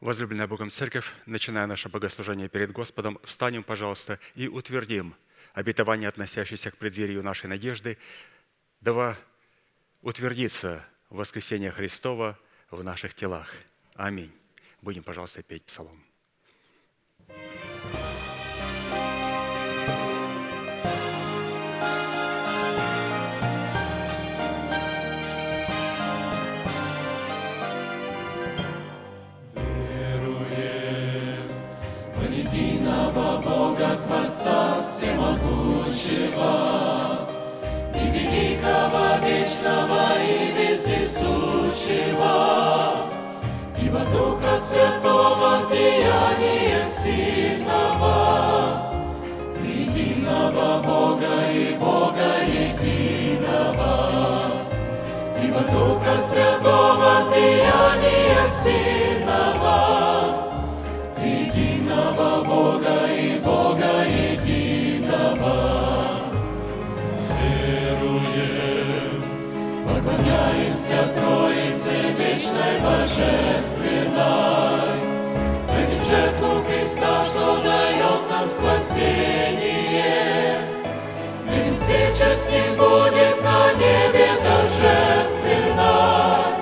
Возлюбленная Богом Церковь, начиная наше богослужение перед Господом, встанем, пожалуйста, и утвердим обетование, относящееся к преддверию нашей надежды, да утвердится воскресение Христова в наших телах. Аминь. Будем, пожалуйста, петь псалом. Творца Всемогущего и великого, вечного и вездесущего, ибо Духа Святого в деяниях сильного, Триединого Бога и Бога единого, ибо Духа Святого в деяниях сильного, поклоняемся Троице вечной божественной, ценим жертву Христа, что дает нам спасение. Верим, встреча с Ним будет на небе торжественной.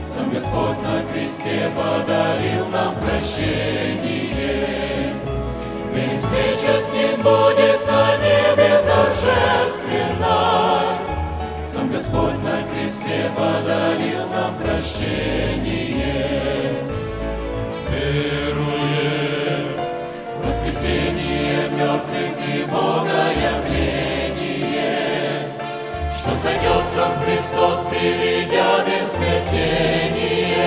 Сам Господь на кресте подарил нам прощение. Ведь встреча с Ним будет на небе торжественной. Сам Господь на кресте подарил нам прощение. Веруем воскресение мертвых и Бога явление, что зайдет сам Христос, приведя мир в смятение.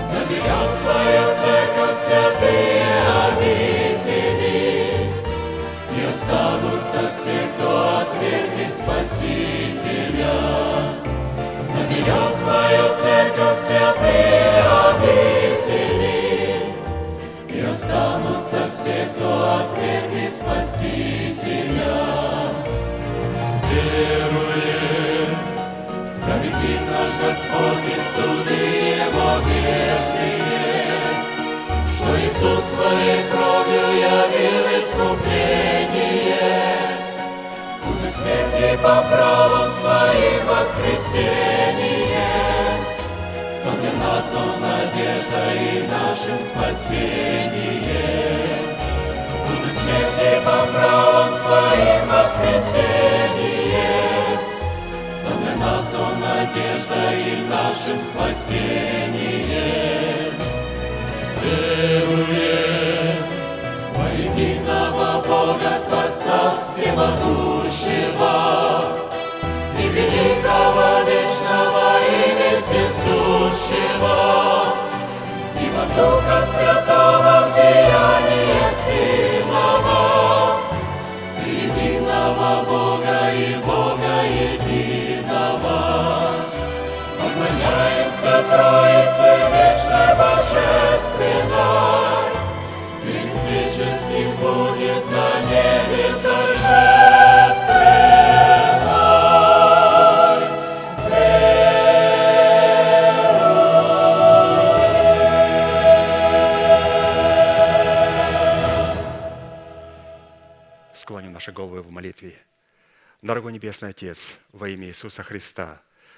Заберет свою церковь святые обители, останутся все, кто отвергли Спасителя. Заберет свою церковь святые обители, И останутся все, кто отвергли Спасителя. Веруем, Справедлив наш Господь и суды Его вечные, Что Иисус своей кровью явил искупление. Узы смерти побрал Он своим воскресением. Стал для нас Он надеждой и нашим спасением. Узы смерти побрал Он своим воскресением. Стал для нас Он надеждой и нашим спасением. Веруем во единого Бога Творца Всемогущего и великого, вечного и вездесущего, ибо Духа Святого в деяниях сильного, Триединого Бога и Бога Поклоняемся Троице встреча с Ним будет на небе торжественной. Склоним наши головы в молитве. Дорогой Небесный Отец, во имя Иисуса Христа,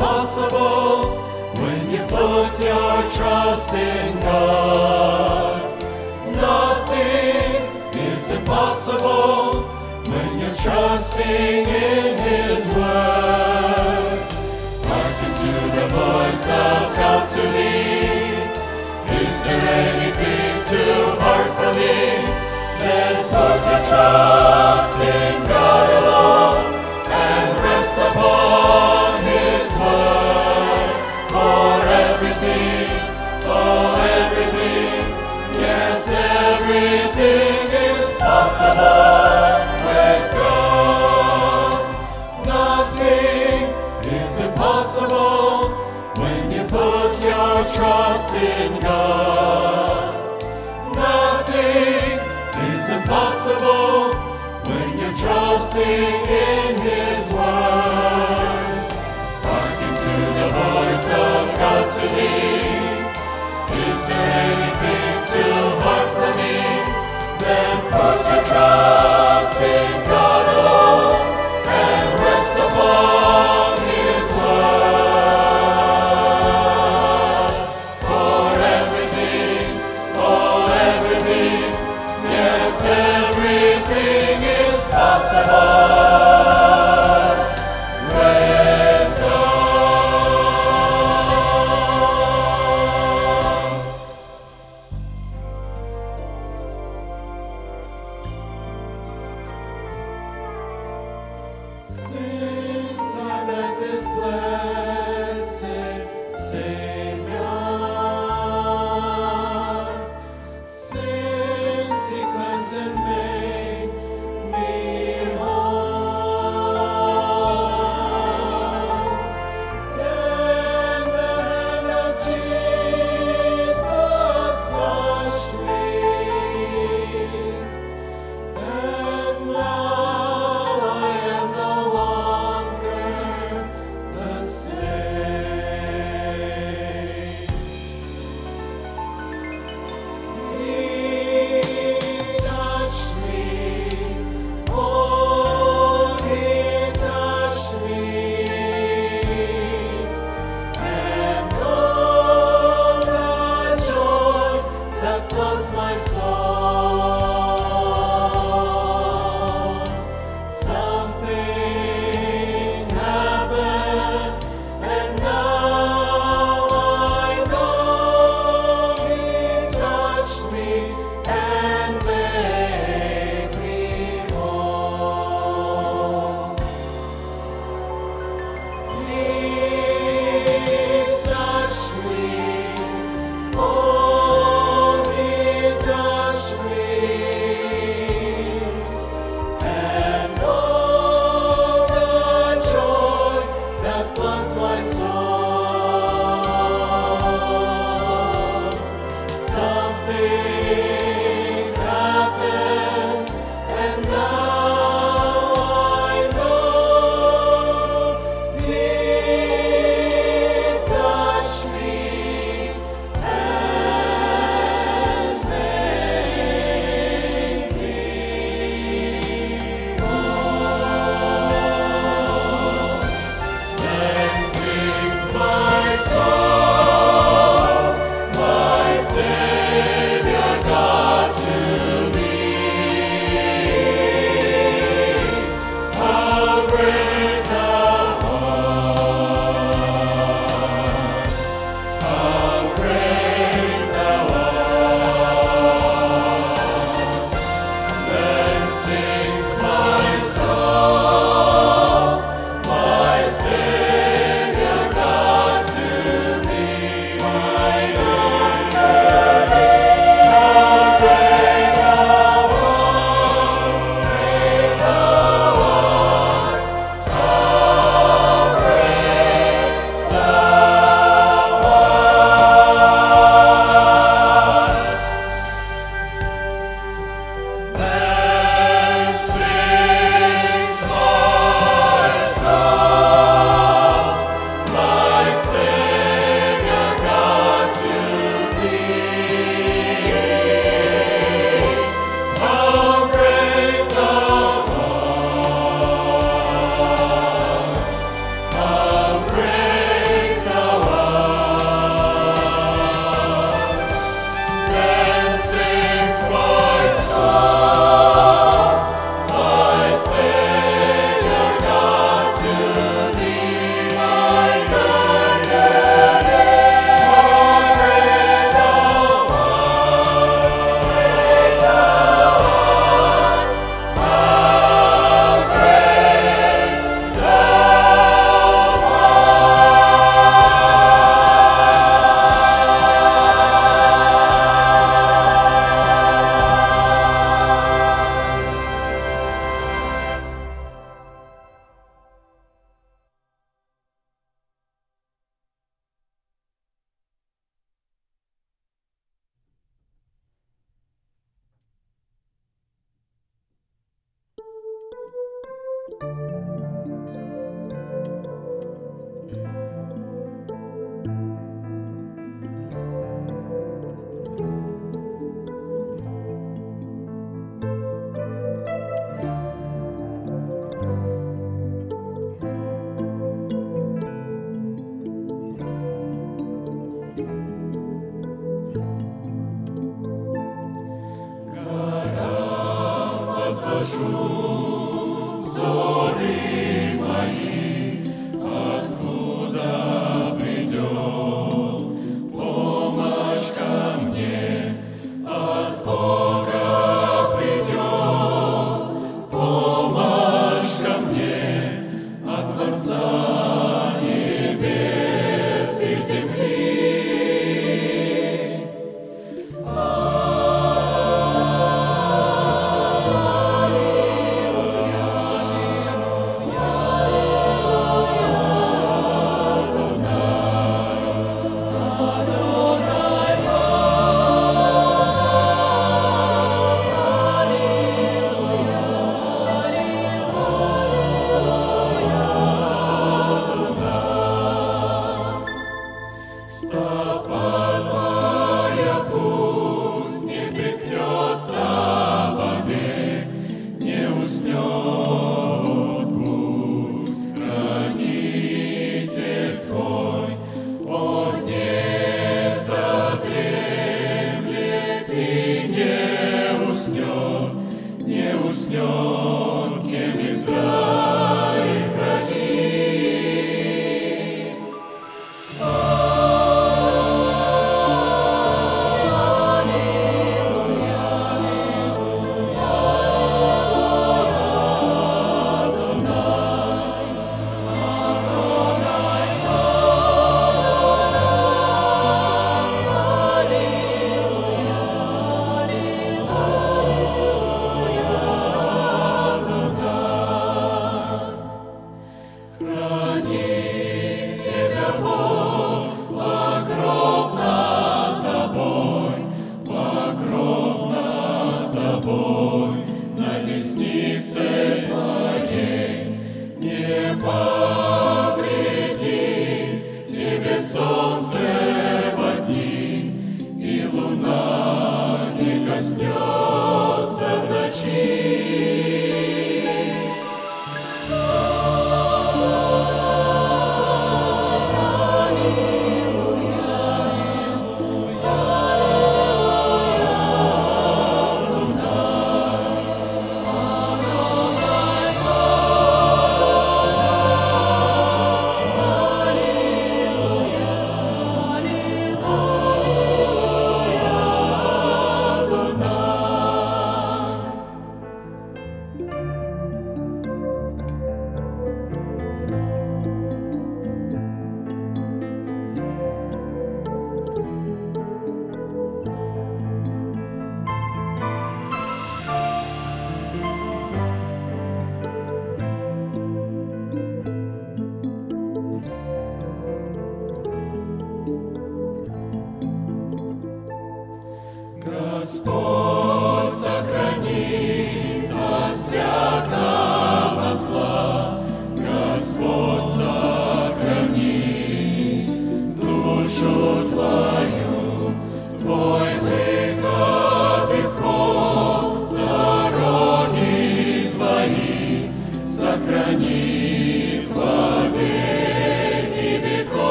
Impossible when you put your trust in God. Nothing is impossible when you're trusting in His Word. Hearken to the voice of God to me. Is there anything too hard for me? Then put your trust in God alone in God. Nothing is impossible when you're trusting in His Word. Hearken to the voice of God to me. Is there anything too hard for me? Then put your trust in God alone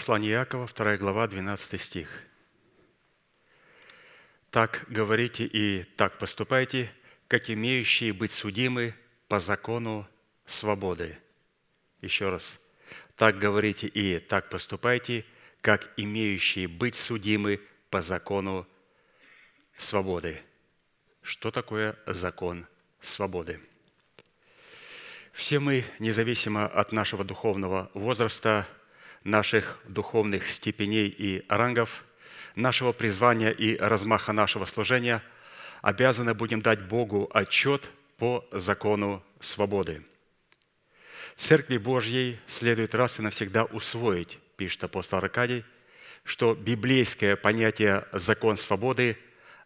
Послание Иакова, 2 глава, 12 стих. «Так говорите и так поступайте, как имеющие быть судимы по закону свободы». Еще раз. так говорите и так поступайте, как имеющие быть судимы по закону свободы. Что такое закон свободы? Все мы, независимо от нашего духовного возраста, наших духовных степеней и рангов, нашего призвания и размаха нашего служения, обязаны будем дать Богу отчет по закону свободы. Церкви Божьей следует раз и навсегда усвоить, пишет апостол Аркадий, что библейское понятие «закон свободы»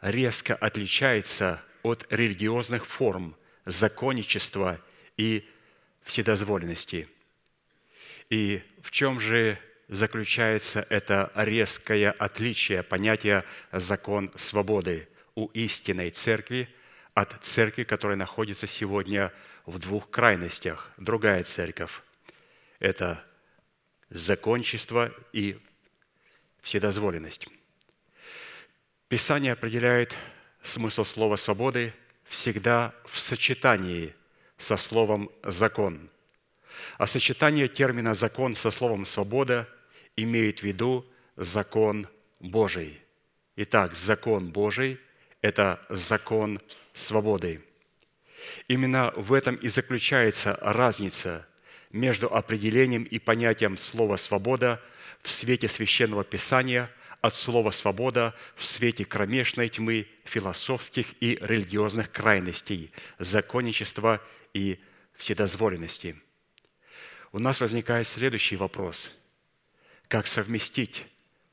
резко отличается от религиозных форм законничества и вседозволенности. И в чем же заключается это резкое отличие понятия «закон свободы» у истинной церкви от церкви, которая находится сегодня в двух крайностях. Другая церковь – это закончество и вседозволенность. Писание определяет смысл слова «свободы» всегда в сочетании со словом «закон». А сочетание термина «закон» со словом «свобода» имеет в виду закон Божий. Итак, закон Божий – это закон свободы. Именно в этом и заключается разница между определением и понятием слова «свобода» в свете Священного Писания от слова «свобода» в свете кромешной тьмы философских и религиозных крайностей, законничества и вседозволенности. У нас возникает следующий вопрос. Как совместить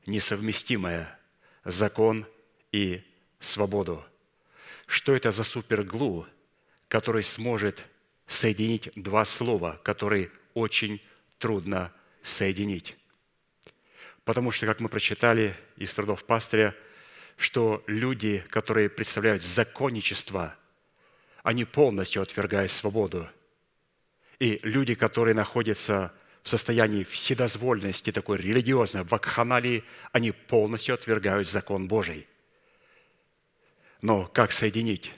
несовместимое – закон и свободу? Что это за суперглу, который сможет соединить два слова, которые очень трудно соединить? Потому что, как мы прочитали из трудов пастыря, что люди, которые представляют законничество, они полностью отвергают свободу. И люди, которые находятся в состоянии вседозволенности, такой религиозной, вакханалии, они полностью отвергают закон Божий. Но как соединить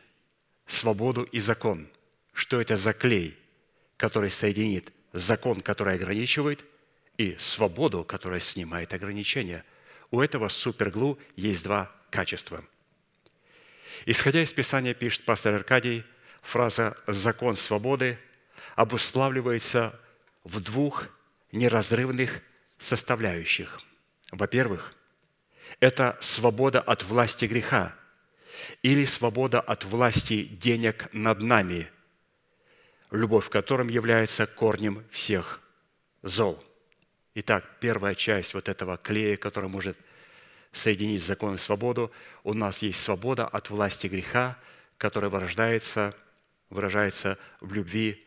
свободу и закон? Что это за клей, который соединит закон, который ограничивает, и свободу, которая снимает ограничения. У этого суперглу есть два качества. Исходя из Писания, пишет пастор Аркадий, фраза «закон свободы» обуславливается в двух неразрывных составляющих. Во-первых, это свобода от власти греха или свобода от власти денег над нами, любовь к которым является корнем всех зол – Итак, первая часть вот этого клея, который может соединить закон и свободу, у нас есть свобода от власти греха, которая вырождается, выражается в любви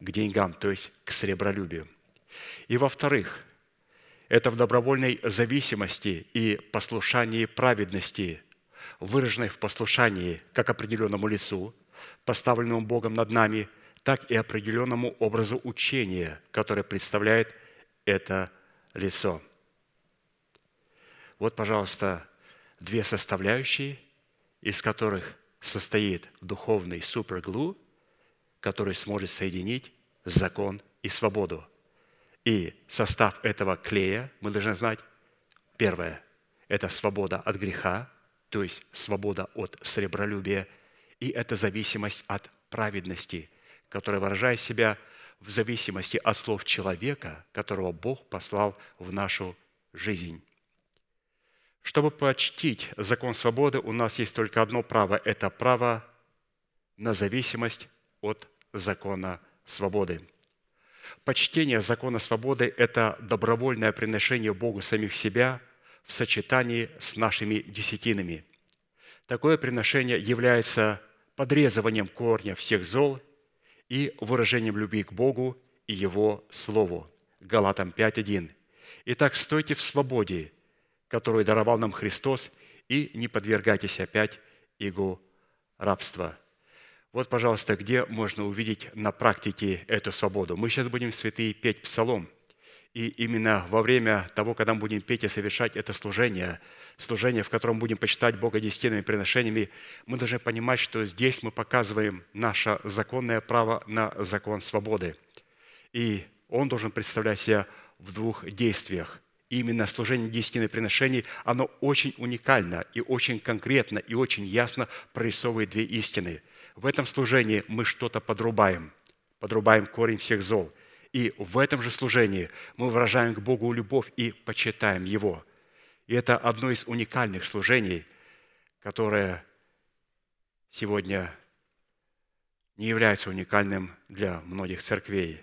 к деньгам, то есть к сребролюбию. И во-вторых, это в добровольной зависимости и послушании праведности, выраженной в послушании как определенному лицу, поставленному Богом над нами, так и определенному образу учения, которое представляет это лицо. Вот, пожалуйста, две составляющие, из которых состоит духовный суперглу, который сможет соединить закон и свободу. И состав этого клея мы должны знать. Первое – это свобода от греха, то есть свобода от сребролюбия, и это зависимость от праведности, которая выражает себя – в зависимости от слов человека, которого Бог послал в нашу жизнь. Чтобы почтить закон свободы, у нас есть только одно право – это право на зависимость от закона свободы. Почтение закона свободы – это добровольное приношение Богу самих себя в сочетании с нашими десятинами. Такое приношение является подрезыванием корня всех зол и выражением любви к Богу и Его Слову. Галатам 5.1. Итак, стойте в свободе, которую даровал нам Христос, и не подвергайтесь опять игу рабства. Вот, пожалуйста, где можно увидеть на практике эту свободу. Мы сейчас будем, святые, петь псалом – и именно во время того, когда мы будем петь и совершать это служение, служение, в котором будем почитать Бога десятинными приношениями, мы должны понимать, что здесь мы показываем наше законное право на закон свободы. И он должен представлять себя в двух действиях. И именно служение десятины приношений, оно очень уникально и очень конкретно и очень ясно прорисовывает две истины. В этом служении мы что-то подрубаем, подрубаем корень всех зол. И в этом же служении мы выражаем к Богу любовь и почитаем Его. И это одно из уникальных служений, которое сегодня не является уникальным для многих церквей.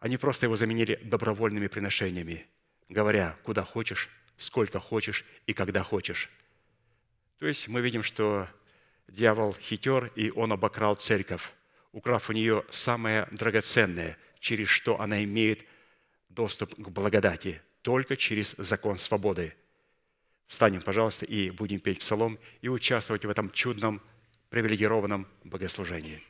Они просто его заменили добровольными приношениями, говоря, куда хочешь, сколько хочешь и когда хочешь. То есть мы видим, что дьявол хитер, и он обокрал церковь, украв у нее самое драгоценное, через что она имеет доступ к благодати, только через закон свободы. Встанем, пожалуйста, и будем петь псалом и участвовать в этом чудном, привилегированном богослужении.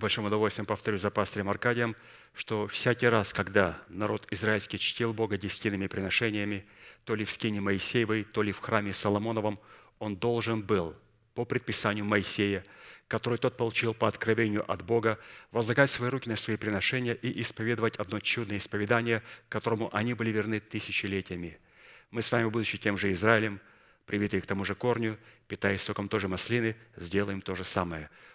Большим удовольствием повторю за пастырем Аркадием, что всякий раз, когда народ израильский чтил Бога десятинными приношениями, то ли в скине Моисеевой, то ли в храме Соломоновом, он должен был по предписанию Моисея, который тот получил по откровению от Бога, возлагать свои руки на свои приношения и исповедовать одно чудное исповедание, которому они были верны тысячелетиями. Мы с вами, будучи тем же Израилем, привитые к тому же корню, питаясь соком той же маслины, сделаем то же самое –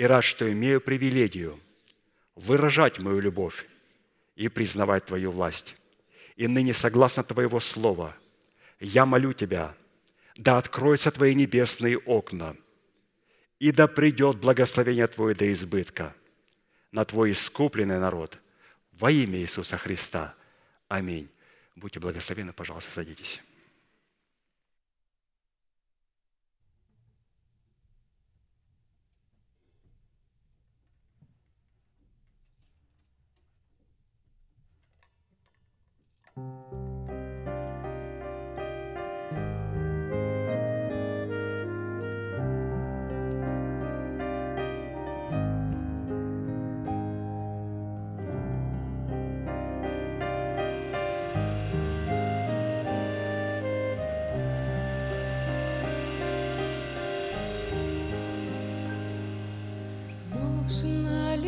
и рад, что имею привилегию выражать мою любовь и признавать Твою власть. И ныне, согласно Твоего Слова, я молю Тебя, да откроются Твои небесные окна, и да придет благословение Твое до избытка на Твой искупленный народ во имя Иисуса Христа. Аминь. Будьте благословенны, пожалуйста, садитесь.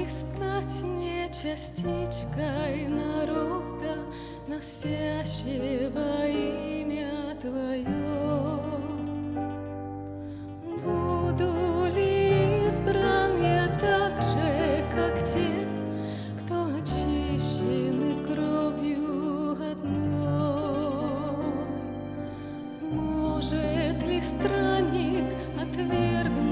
Стать не частичкой народа, носящего имя Твое? Буду ли избран я так же, как те, кто очищены кровью одной? Может ли странник, отвергнутый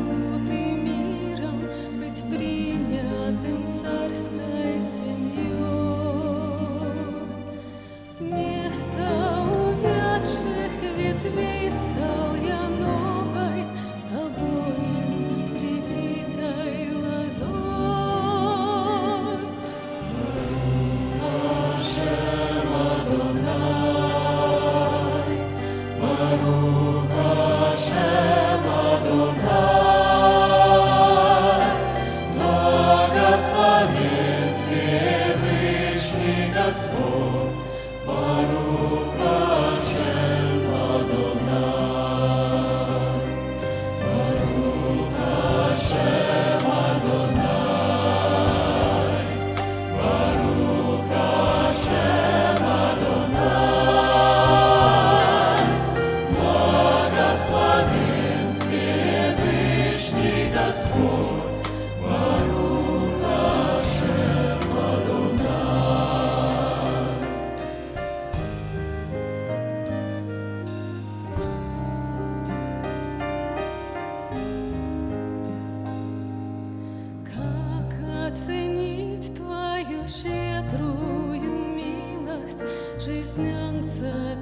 Жизнь ангца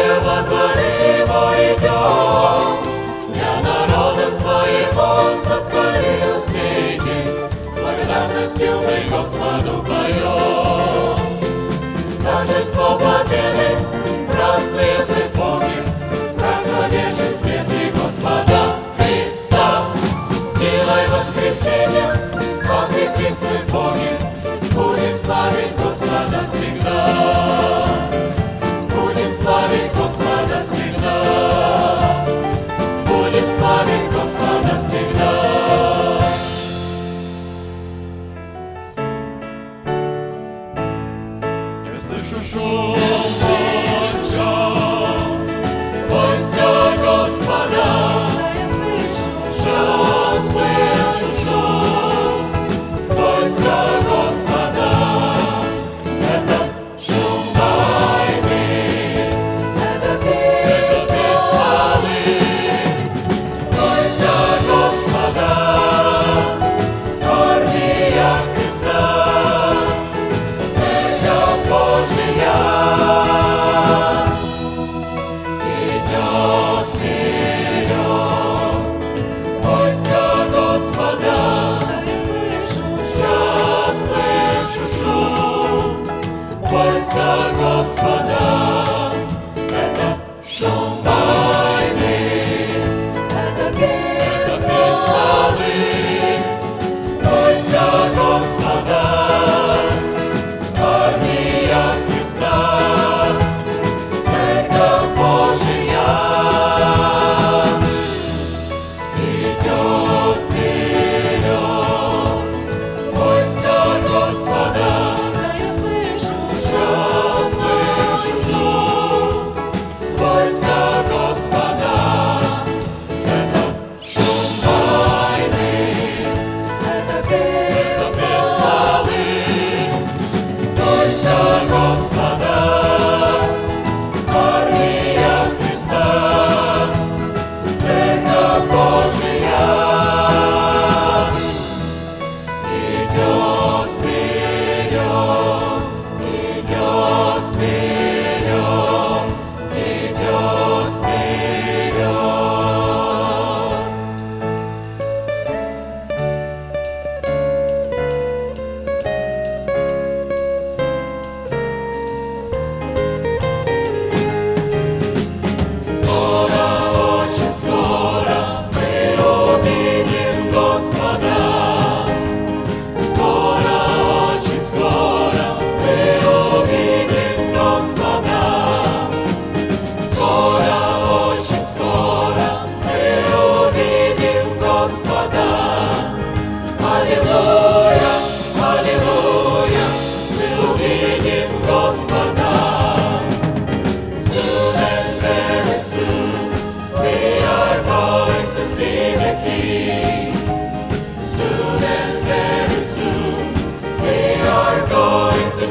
тобою во дворы мой дом. Для народа своего сотворил сей день, С благодарностью мы Господу поем. Торжество победы празднуем мы помним, Проклавежим смерти Господа Христа. Силой воскресения покрепись мы помним, Будем славить Господа всегда славить Господа всегда. Будем славить Господа всегда.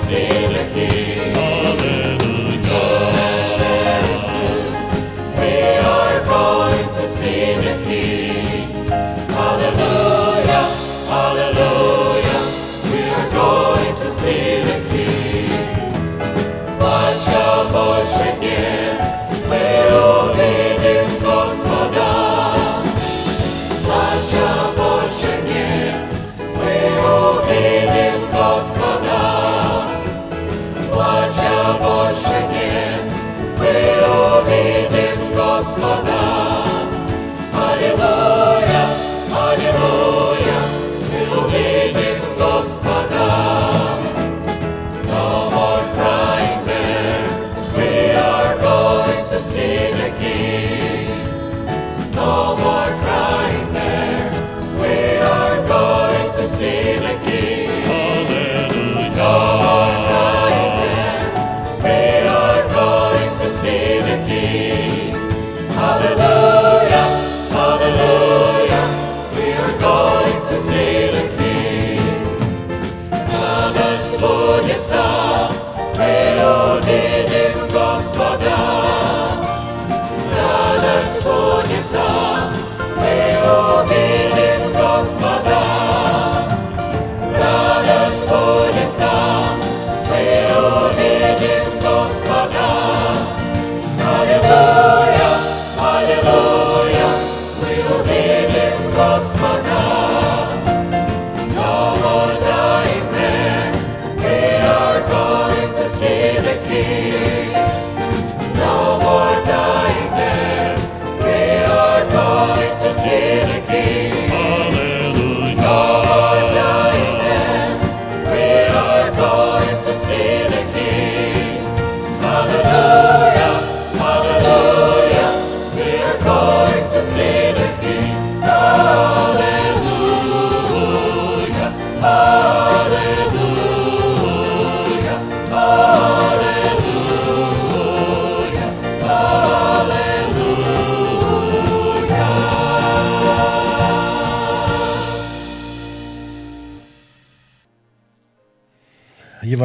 see. Christmas.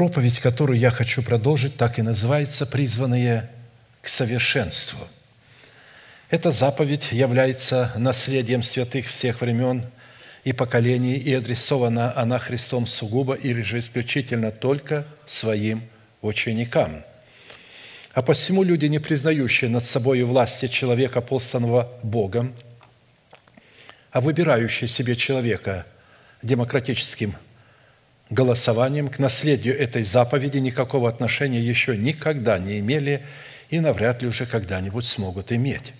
Проповедь, которую я хочу продолжить, так и называется «Призванные к совершенству». Эта заповедь является наследием святых всех времен и поколений, и адресована она Христом сугубо или же исключительно только своим ученикам. А посему люди, не признающие над собой власти человека, посланного Богом, а выбирающие себе человека демократическим голосованием к наследию этой заповеди никакого отношения еще никогда не имели и навряд ли уже когда-нибудь смогут иметь.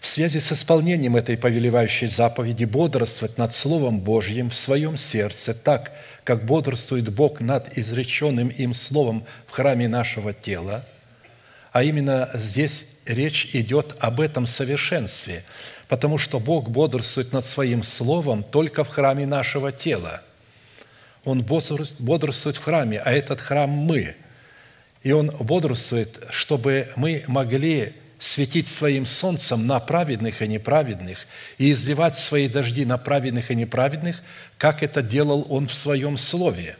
В связи с исполнением этой повелевающей заповеди бодрствовать над Словом Божьим в своем сердце так, как бодрствует Бог над изреченным им Словом в храме нашего тела, а именно здесь речь идет об этом совершенстве, потому что Бог бодрствует над Своим Словом только в храме нашего тела – он бодрствует в храме, а этот храм мы. И Он бодрствует, чтобы мы могли светить своим солнцем на праведных и неправедных и изливать свои дожди на праведных и неправедных, как это делал Он в Своем Слове.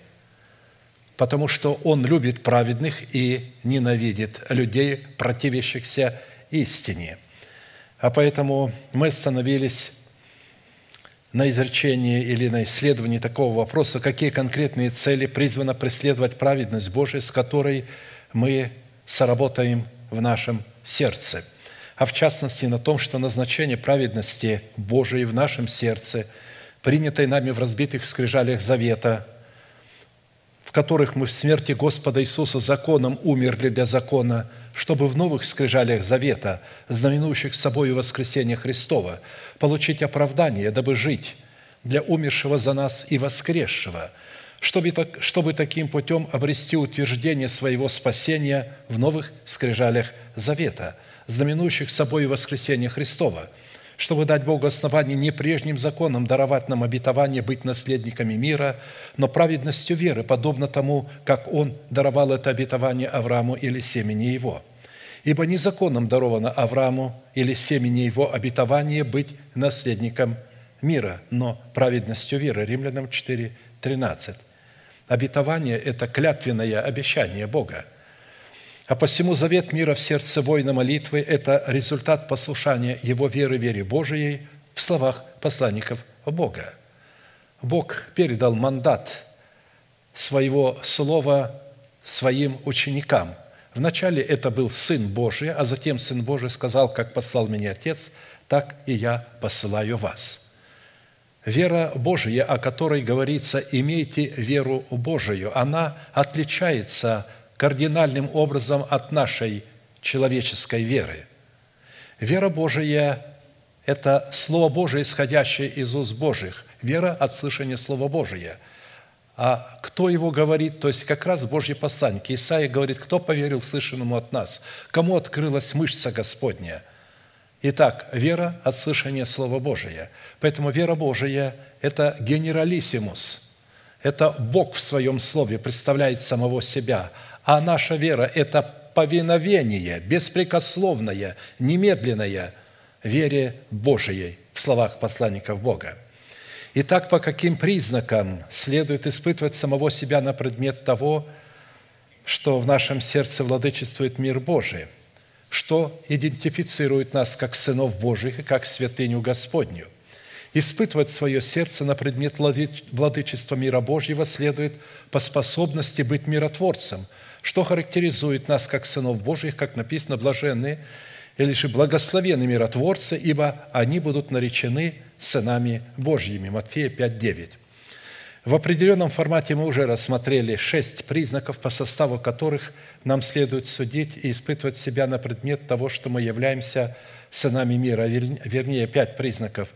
Потому что Он любит праведных и ненавидит людей, противящихся истине. А поэтому мы остановились на изречении или на исследовании такого вопроса, какие конкретные цели призвана преследовать праведность Божия, с которой мы соработаем в нашем сердце. А в частности на том, что назначение праведности Божией в нашем сердце, принятой нами в разбитых скрижалях завета, в которых мы в смерти Господа Иисуса законом умерли для закона – чтобы в новых скрижалях завета, знаменующих собой воскресение Христова, получить оправдание, дабы жить для умершего за нас и воскресшего, чтобы, так, чтобы таким путем обрести утверждение своего спасения в новых скрижалях завета, знаменующих собой воскресение Христова – чтобы дать Богу основание не прежним законам даровать нам обетование быть наследниками мира, но праведностью веры, подобно тому, как Он даровал это обетование Аврааму или семени его. Ибо не законом даровано Аврааму или семени его обетование быть наследником мира, но праведностью веры. Римлянам 4, 13. Обетование – это клятвенное обещание Бога – а посему завет мира в сердце воина молитвы – это результат послушания его веры вере Божией в словах посланников Бога. Бог передал мандат своего слова своим ученикам. Вначале это был Сын Божий, а затем Сын Божий сказал, как послал меня Отец, так и я посылаю вас. Вера Божия, о которой говорится «имейте веру Божию», она отличается кардинальным образом от нашей человеческой веры. Вера Божия – это Слово Божие, исходящее из уст Божьих. Вера от слышания Слова Божия. А кто его говорит? То есть как раз Божьи посланники. Исаия говорит, кто поверил слышанному от нас? Кому открылась мышца Господня? Итак, вера от слышания Слова Божия. Поэтому вера Божия – это генералиссимус. Это Бог в Своем Слове представляет самого себя. А наша вера – это повиновение, беспрекословное, немедленное вере Божией в словах посланников Бога. Итак, по каким признакам следует испытывать самого себя на предмет того, что в нашем сердце владычествует мир Божий – что идентифицирует нас как сынов Божьих и как святыню Господню. Испытывать свое сердце на предмет владычества мира Божьего следует по способности быть миротворцем, что характеризует нас как сынов Божьих, как написано, блаженные или же благословенные миротворцы, ибо они будут наречены сынами Божьими. Матфея 5, 9. В определенном формате мы уже рассмотрели шесть признаков, по составу которых нам следует судить и испытывать себя на предмет того, что мы являемся сынами мира, вернее, пять признаков.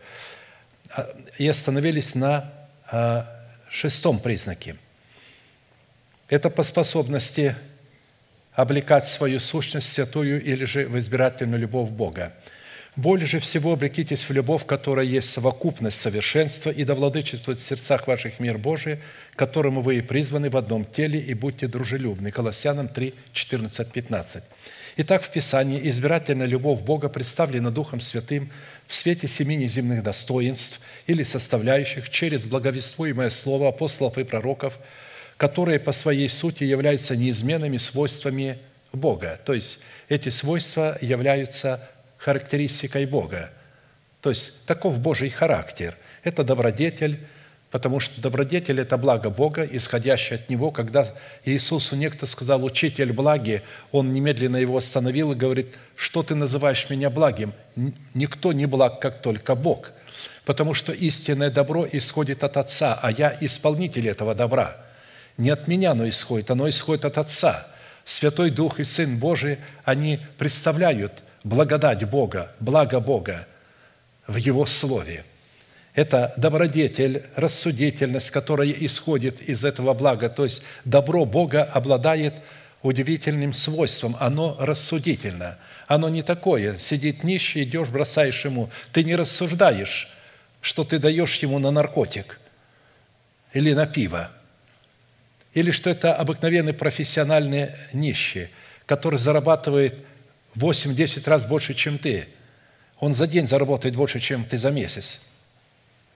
А, и остановились на а, шестом признаке. Это по способности облекать свою сущность святую или же в избирательную любовь Бога – более всего облекитесь в любовь, которая есть совокупность совершенства, и да владычествует в сердцах ваших мир Божий, которому вы и призваны в одном теле, и будьте дружелюбны». Колоссянам 3, 14, 15. Итак, в Писании избирательная любовь Бога представлена Духом Святым в свете семи неземных достоинств или составляющих через благовествуемое слово апостолов и пророков, которые по своей сути являются неизменными свойствами Бога. То есть эти свойства являются характеристикой Бога. То есть таков Божий характер. Это добродетель, потому что добродетель – это благо Бога, исходящее от Него. Когда Иисусу некто сказал «Учитель благи», Он немедленно его остановил и говорит «Что ты называешь меня благим? Никто не благ, как только Бог, потому что истинное добро исходит от Отца, а я исполнитель этого добра. Не от меня оно исходит, оно исходит от Отца». Святой Дух и Сын Божий, они представляют благодать Бога, благо Бога в Его Слове. Это добродетель, рассудительность, которая исходит из этого блага. То есть добро Бога обладает удивительным свойством. Оно рассудительно. Оно не такое. Сидит нищий, идешь, бросаешь ему. Ты не рассуждаешь, что ты даешь ему на наркотик или на пиво. Или что это обыкновенный профессиональный нищий, который зарабатывает 8-10 раз больше, чем ты. Он за день заработает больше, чем ты за месяц,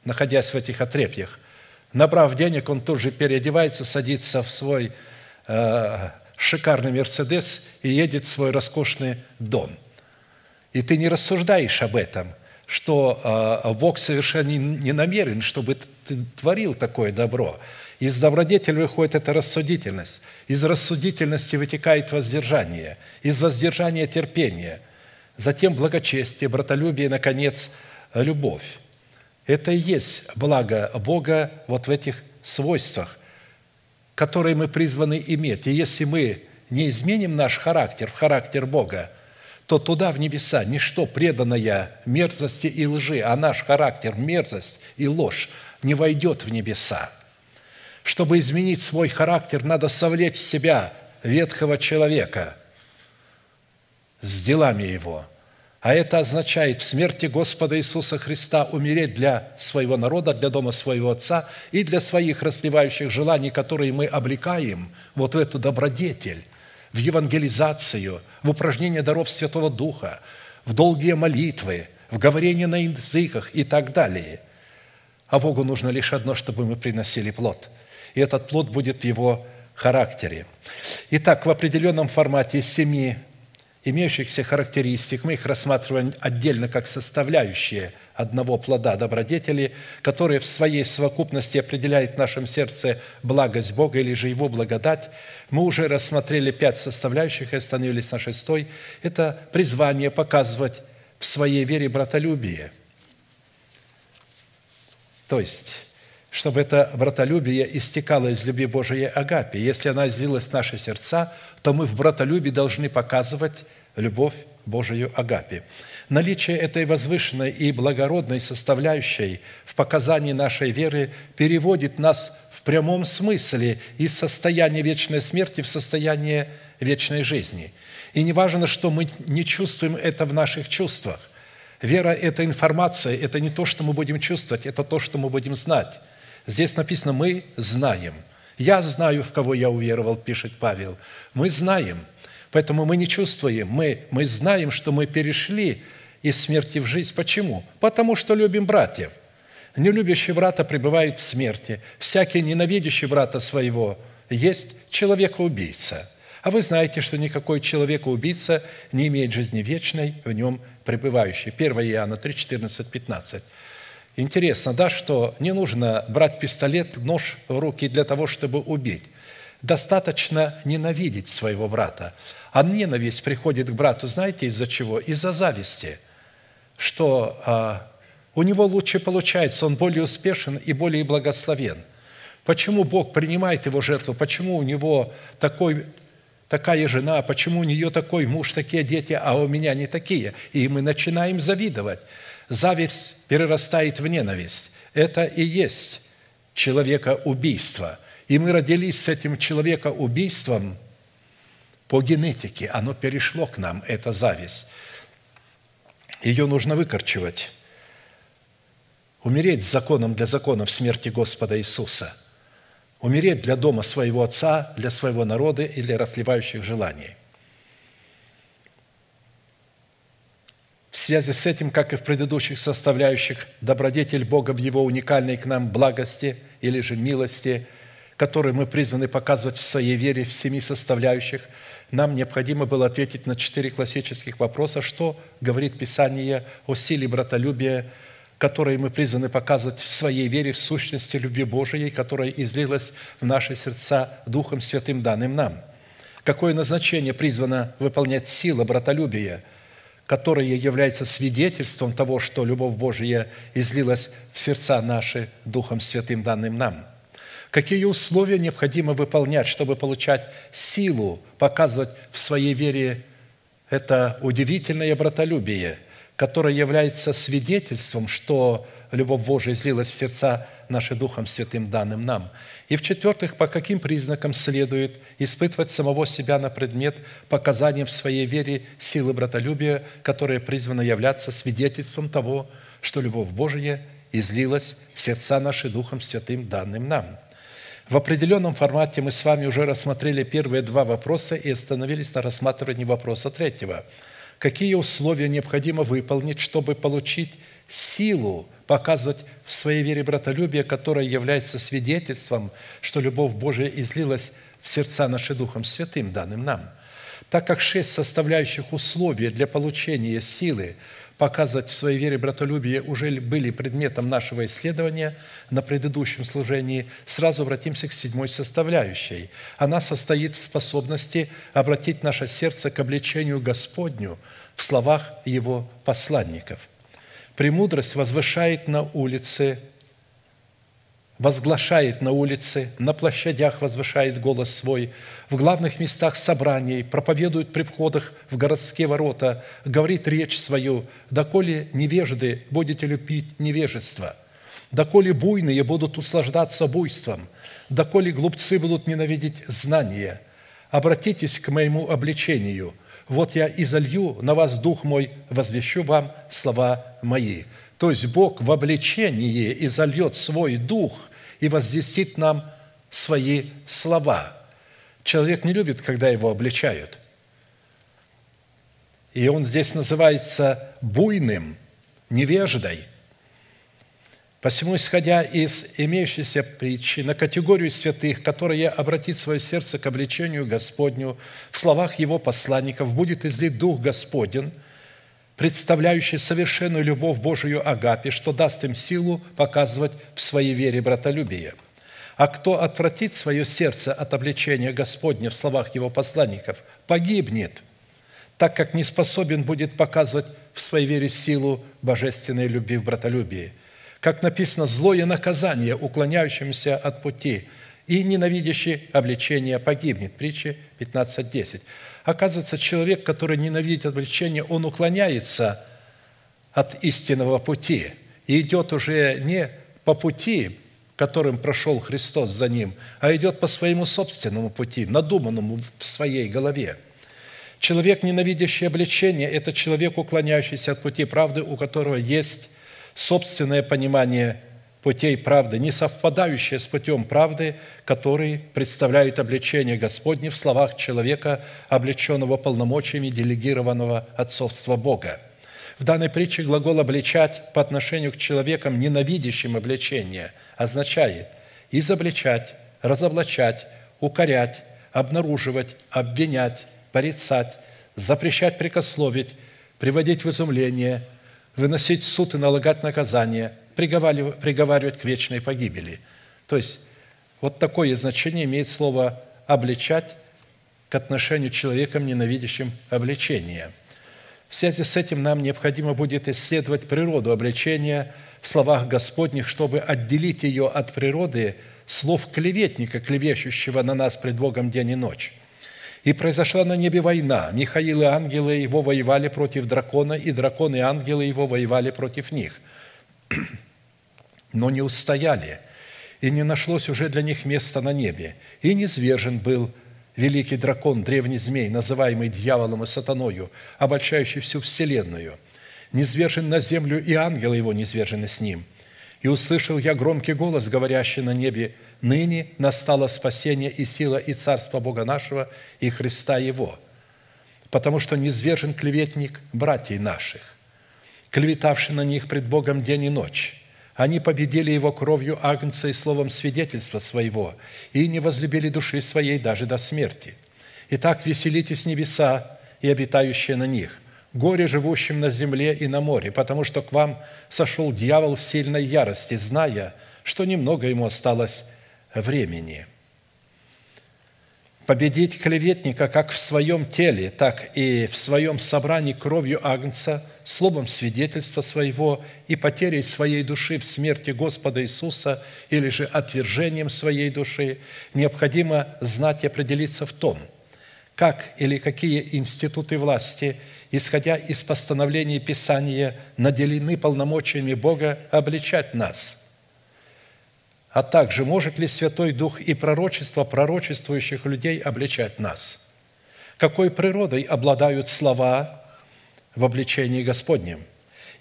находясь в этих отрепьях. Набрав денег, он тут же переодевается, садится в свой э, шикарный Мерседес и едет в свой роскошный дом. И ты не рассуждаешь об этом, что э, Бог совершенно не намерен, чтобы ты творил такое добро. Из добродетели выходит эта рассудительность. Из рассудительности вытекает воздержание. Из воздержания – терпение. Затем благочестие, братолюбие и, наконец, любовь. Это и есть благо Бога вот в этих свойствах, которые мы призваны иметь. И если мы не изменим наш характер в характер Бога, то туда, в небеса, ничто преданное мерзости и лжи, а наш характер, мерзость и ложь не войдет в небеса. Чтобы изменить свой характер, надо совлечь себя ветхого человека с делами его. А это означает в смерти Господа Иисуса Христа умереть для своего народа, для дома своего Отца и для своих расливающих желаний, которые мы облекаем вот в эту добродетель, в евангелизацию, в упражнение даров Святого Духа, в долгие молитвы, в говорение на языках и так далее. А Богу нужно лишь одно, чтобы мы приносили плод – и этот плод будет в его характере. Итак, в определенном формате из семи имеющихся характеристик, мы их рассматриваем отдельно как составляющие одного плода добродетели, которые в своей совокупности определяют в нашем сердце благость Бога или же Его благодать. Мы уже рассмотрели пять составляющих и остановились на шестой. Это призвание показывать в своей вере братолюбие. То есть чтобы это братолюбие истекало из любви Божией Агапи. Если она излилась в наши сердца, то мы в братолюбии должны показывать любовь Божию Агапе. Наличие этой возвышенной и благородной составляющей в показании нашей веры переводит нас в прямом смысле из состояния вечной смерти в состояние вечной жизни. И не важно, что мы не чувствуем это в наших чувствах. Вера – это информация, это не то, что мы будем чувствовать, это то, что мы будем знать. Здесь написано «мы знаем». «Я знаю, в кого я уверовал», пишет Павел. Мы знаем, поэтому мы не чувствуем, мы, мы знаем, что мы перешли из смерти в жизнь. Почему? Потому что любим братьев. Нелюбящий брата пребывает в смерти. Всякий ненавидящий брата своего есть человека-убийца. А вы знаете, что никакой человека-убийца не имеет жизни вечной в нем пребывающей. 1 Иоанна 3, 14, 15. Интересно, да, что не нужно брать пистолет, нож в руки для того, чтобы убить. Достаточно ненавидеть своего брата. А ненависть приходит к брату, знаете, из-за чего? Из-за зависти, что а, у него лучше получается, он более успешен и более благословен. Почему Бог принимает его жертву? Почему у него такой, такая жена? Почему у нее такой муж, такие дети, а у меня не такие? И мы начинаем завидовать. Зависть перерастает в ненависть. Это и есть человека убийство. И мы родились с этим человека убийством по генетике. Оно перешло к нам, эта зависть. Ее нужно выкорчевать. Умереть с законом для закона в смерти Господа Иисуса. Умереть для дома своего Отца, для своего народа и для расливающих желаний. В связи с этим, как и в предыдущих составляющих, добродетель Бога в Его уникальной к нам благости или же милости, которые мы призваны показывать в своей вере в семи составляющих, нам необходимо было ответить на четыре классических вопроса, что говорит Писание о силе братолюбия, которые мы призваны показывать в своей вере в сущности любви Божией, которая излилась в наши сердца Духом Святым, данным нам. Какое назначение призвано выполнять сила братолюбия – которое является свидетельством того, что любовь Божия излилась в сердца наши Духом Святым, данным нам. Какие условия необходимо выполнять, чтобы получать силу, показывать в своей вере это удивительное братолюбие, которое является свидетельством, что любовь Божия излилась в сердца наши Духом Святым, данным нам – и в-четвертых, по каким признакам следует испытывать самого себя на предмет показания в своей вере силы братолюбия, которая призвана являться свидетельством того, что любовь Божия излилась в сердца наши Духом Святым, данным нам. В определенном формате мы с вами уже рассмотрели первые два вопроса и остановились на рассматривании вопроса третьего. Какие условия необходимо выполнить, чтобы получить силу показывать в своей вере братолюбие, которое является свидетельством, что любовь Божия излилась в сердца наши Духом Святым, данным нам. Так как шесть составляющих условий для получения силы показывать в своей вере братолюбие уже были предметом нашего исследования на предыдущем служении, сразу обратимся к седьмой составляющей. Она состоит в способности обратить наше сердце к обличению Господню в словах Его посланников – Премудрость возвышает на улице, возглашает на улице, на площадях возвышает голос свой, в главных местах собраний, проповедует при входах в городские ворота, говорит речь свою, доколе невежды будете любить невежество, доколе буйные будут услаждаться буйством, доколе глупцы будут ненавидеть знания. Обратитесь к моему обличению – вот я изолью на вас Дух мой, возвещу вам слова мои». То есть Бог в обличении изольет свой Дух и возвестит нам свои слова. Человек не любит, когда его обличают. И он здесь называется буйным, невеждой – Посему, исходя из имеющейся притчи на категорию святых, которые обратит свое сердце к обличению Господню, в словах Его посланников будет излит Дух Господен, представляющий совершенную любовь Божию Агапе, что даст им силу показывать в своей вере братолюбие. А кто отвратит свое сердце от обличения Господня в словах Его посланников, погибнет, так как не способен будет показывать в своей вере силу божественной любви в братолюбии – как написано, злое наказание, уклоняющимся от пути, и ненавидящий обличение погибнет. Притча 15.10. Оказывается, человек, который ненавидит обличение, он уклоняется от истинного пути и идет уже не по пути, которым прошел Христос за ним, а идет по своему собственному пути, надуманному в своей голове. Человек, ненавидящий обличение, это человек, уклоняющийся от пути правды, у которого есть собственное понимание путей правды, не совпадающее с путем правды, который представляет обличение Господне в словах человека, облеченного полномочиями делегированного отцовства Бога. В данной притче глагол «обличать» по отношению к человекам, ненавидящим обличение, означает изобличать, разоблачать, укорять, обнаруживать, обвинять, порицать, запрещать прикословить, приводить в изумление, выносить суд и налагать наказание, приговаривать, к вечной погибели. То есть, вот такое значение имеет слово «обличать» к отношению к человекам, ненавидящим обличение. В связи с этим нам необходимо будет исследовать природу обличения в словах Господних, чтобы отделить ее от природы слов клеветника, клевещущего на нас пред Богом день и ночь. И произошла на небе война. Михаил и ангелы его воевали против дракона, и дракон и ангелы его воевали против них. Но не устояли, и не нашлось уже для них места на небе. И низвержен был великий дракон, древний змей, называемый дьяволом и сатаною, обольщающий всю вселенную. Низвержен на землю, и ангелы его низвержены с ним. И услышал я громкий голос, говорящий на небе, «Ныне настало спасение и сила и царство Бога нашего и Христа Его, потому что низвержен клеветник братьев наших, клеветавший на них пред Богом день и ночь. Они победили его кровью Агнца и словом свидетельства своего, и не возлюбили души своей даже до смерти. Итак, веселитесь небеса и обитающие на них, горе живущим на земле и на море, потому что к вам сошел дьявол в сильной ярости, зная, что немного ему осталось времени. Победить клеветника как в своем теле, так и в своем собрании кровью Агнца, словом свидетельства своего и потерей своей души в смерти Господа Иисуса или же отвержением своей души, необходимо знать и определиться в том, как или какие институты власти, исходя из постановлений Писания, наделены полномочиями Бога обличать нас – а также может ли Святой Дух и пророчество пророчествующих людей обличать нас? Какой природой обладают слова в обличении Господнем?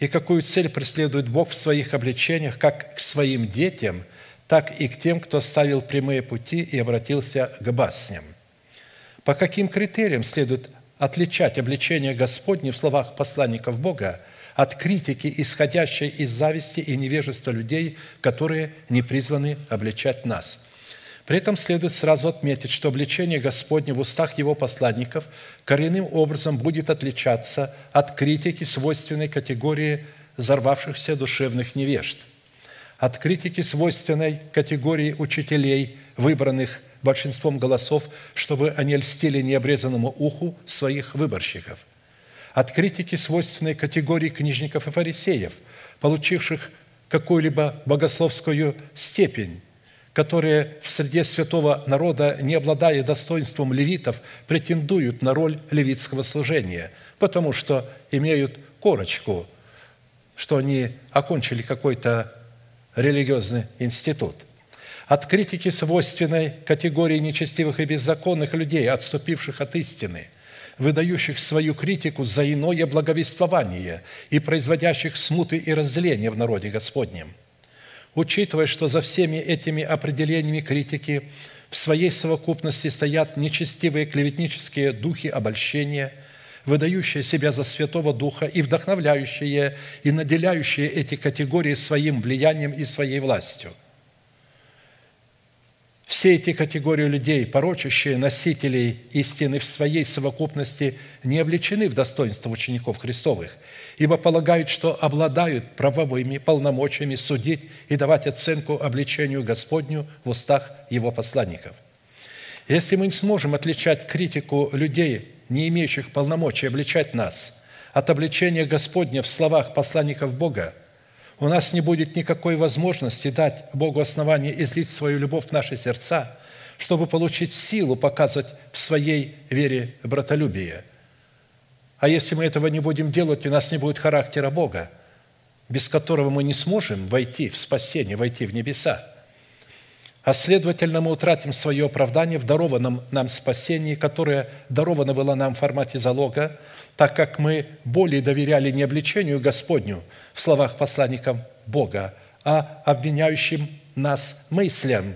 И какую цель преследует Бог в своих обличениях как к своим детям, так и к тем, кто ставил прямые пути и обратился к басням? По каким критериям следует отличать обличение Господне в словах посланников Бога от критики, исходящей из зависти и невежества людей, которые не призваны обличать нас. При этом следует сразу отметить, что обличение Господне в устах Его посланников коренным образом будет отличаться от критики, свойственной категории взорвавшихся душевных невежд, от критики, свойственной категории учителей, выбранных большинством голосов, чтобы они льстили необрезанному уху своих выборщиков – от критики, свойственной категории книжников и фарисеев, получивших какую-либо богословскую степень, которые в среде святого народа, не обладая достоинством левитов, претендуют на роль левитского служения, потому что имеют корочку, что они окончили какой-то религиозный институт. От критики свойственной категории нечестивых и беззаконных людей, отступивших от истины – выдающих свою критику за иное благовествование и производящих смуты и разделение в народе Господнем. Учитывая, что за всеми этими определениями критики в своей совокупности стоят нечестивые клеветнические духи обольщения, выдающие себя за Святого Духа и вдохновляющие и наделяющие эти категории своим влиянием и своей властью – все эти категории людей, порочащие носителей истины в своей совокупности, не обличены в достоинство учеников Христовых, ибо полагают, что обладают правовыми полномочиями судить и давать оценку обличению Господню в устах Его посланников. Если мы не сможем отличать критику людей, не имеющих полномочий обличать нас, от обличения Господня в словах посланников Бога, у нас не будет никакой возможности дать Богу основание излить свою любовь в наши сердца, чтобы получить силу показывать в своей вере братолюбие. А если мы этого не будем делать, у нас не будет характера Бога, без которого мы не сможем войти в спасение, войти в небеса. А следовательно, мы утратим свое оправдание в дарованном нам спасении, которое даровано было нам в формате залога, так как мы более доверяли не обличению Господню в словах посланникам Бога, а обвиняющим нас мыслям,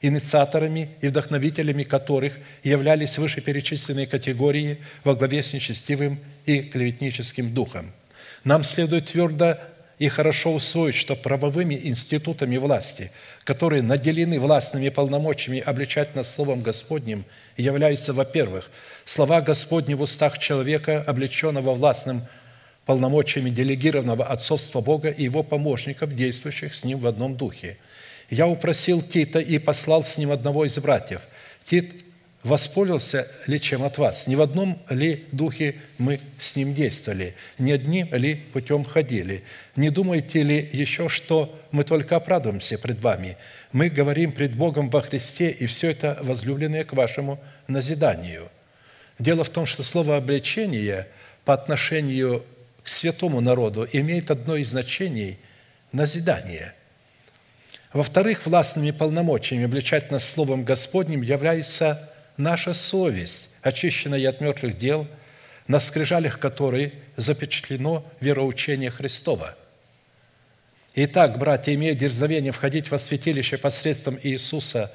инициаторами и вдохновителями которых являлись вышеперечисленные категории во главе с нечестивым и клеветническим духом. Нам следует твердо и хорошо усвоить, что правовыми институтами власти, которые наделены властными полномочиями обличать нас Словом Господним, являются, во-первых, слова Господни в устах человека, облеченного властным полномочиями делегированного отцовства Бога и его помощников, действующих с ним в одном духе. Я упросил Тита и послал с ним одного из братьев. Тит воспользовался ли чем от вас? Не в одном ли духе мы с ним действовали? Не одним ли путем ходили? Не думаете ли еще, что мы только оправдываемся пред вами? Мы говорим пред Богом во Христе, и все это возлюбленное к вашему назиданию. Дело в том, что слово «обличение» по отношению к святому народу имеет одно из значений – назидание. Во-вторых, властными полномочиями обличать нас Словом Господним является наша совесть, очищенная от мертвых дел, на скрижалях которой запечатлено вероучение Христова. Итак, братья, имея дерзновение входить во святилище посредством Иисуса,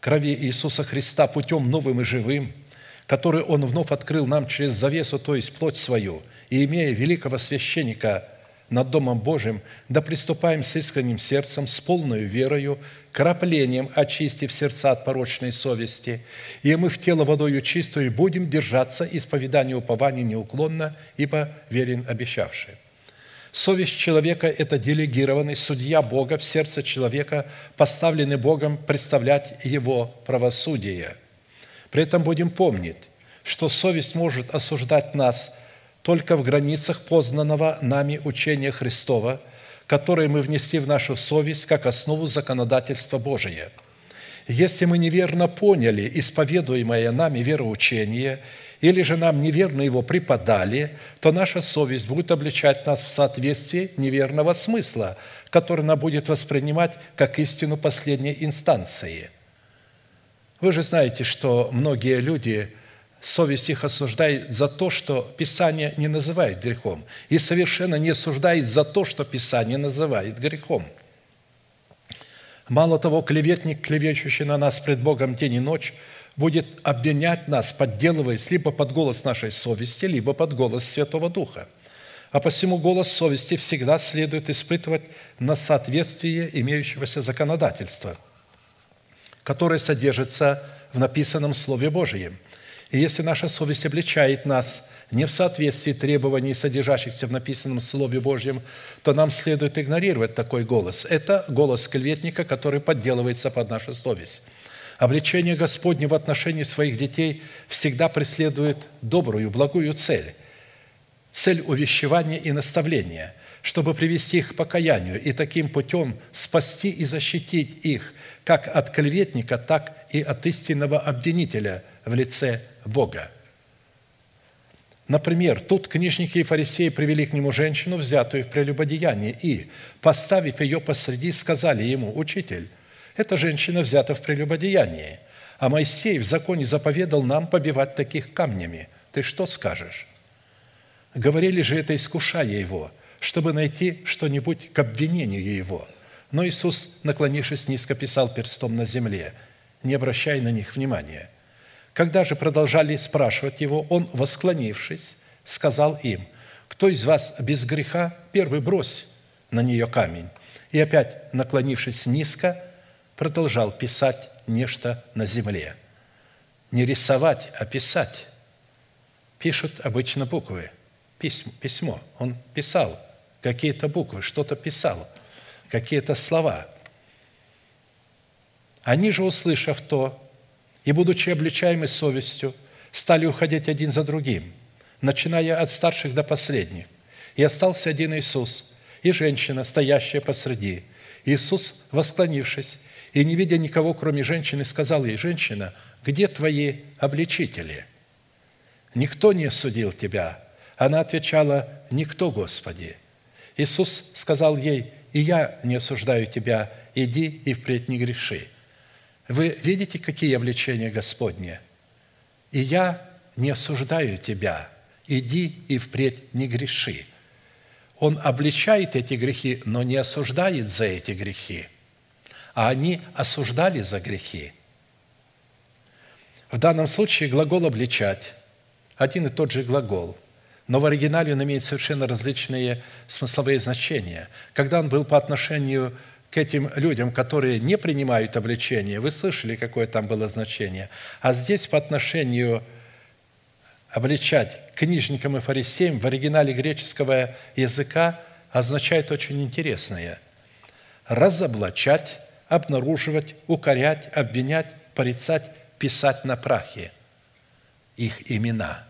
крови Иисуса Христа путем новым и живым, который Он вновь открыл нам через завесу, то есть плоть свою, и имея великого священника над Домом Божиим, да приступаем с искренним сердцем, с полной верою, краплением очистив сердца от порочной совести, и мы в тело водою чистую будем держаться исповедания упования неуклонно, ибо верен обещавший. Совесть человека – это делегированный судья Бога в сердце человека, поставленный Богом представлять его правосудие. При этом будем помнить, что совесть может осуждать нас только в границах познанного нами учения Христова, которое мы внесли в нашу совесть как основу законодательства Божия. Если мы неверно поняли исповедуемое нами вероучение – или же нам неверно его преподали, то наша совесть будет обличать нас в соответствии неверного смысла, который она будет воспринимать как истину последней инстанции. Вы же знаете, что многие люди, совесть их осуждает за то, что Писание не называет грехом, и совершенно не осуждает за то, что Писание называет грехом – Мало того, клеветник, клевещущий на нас пред Богом день и ночь, будет обвинять нас, подделываясь либо под голос нашей совести, либо под голос Святого Духа. А посему голос совести всегда следует испытывать на соответствие имеющегося законодательства, которое содержится в написанном Слове Божьем. И если наша совесть обличает нас не в соответствии требований, содержащихся в написанном Слове Божьем, то нам следует игнорировать такой голос. Это голос клеветника, который подделывается под нашу совесть. Обличение Господне в отношении своих детей всегда преследует добрую, благую цель. Цель увещевания и наставления, чтобы привести их к покаянию и таким путем спасти и защитить их как от клеветника, так и от истинного обвинителя в лице Бога. Например, тут книжники и фарисеи привели к нему женщину, взятую в прелюбодеянии, и, поставив ее посреди, сказали ему, «Учитель, эта женщина взята в прелюбодеянии, а Моисей в законе заповедал нам побивать таких камнями. Ты что скажешь?» Говорили же это, искушая его, чтобы найти что-нибудь к обвинению его. Но Иисус, наклонившись низко, писал перстом на земле, не обращая на них внимания. Когда же продолжали спрашивать его, он, восклонившись, сказал им, «Кто из вас без греха, первый брось на нее камень». И опять, наклонившись низко, продолжал писать нечто на земле. Не рисовать, а писать. Пишут обычно буквы, письмо. письмо. Он писал какие-то буквы, что-то писал, какие-то слова. Они же, услышав то, и, будучи обличаемы совестью, стали уходить один за другим, начиная от старших до последних. И остался один Иисус, и женщина, стоящая посреди. Иисус, восклонившись и не видя никого, кроме женщины, сказал ей, «Женщина, где твои обличители? Никто не осудил тебя». Она отвечала, «Никто, Господи». Иисус сказал ей, «И я не осуждаю тебя, иди и впредь не греши». Вы видите, какие обличения Господни? «И я не осуждаю тебя, иди и впредь не греши». Он обличает эти грехи, но не осуждает за эти грехи. А они осуждали за грехи. В данном случае глагол «обличать» – один и тот же глагол, но в оригинале он имеет совершенно различные смысловые значения. Когда он был по отношению к этим людям, которые не принимают обличение, вы слышали, какое там было значение. А здесь по отношению обличать книжникам и фарисеям в оригинале греческого языка означает очень интересное. Разоблачать, обнаруживать, укорять, обвинять, порицать, писать на прахе их имена.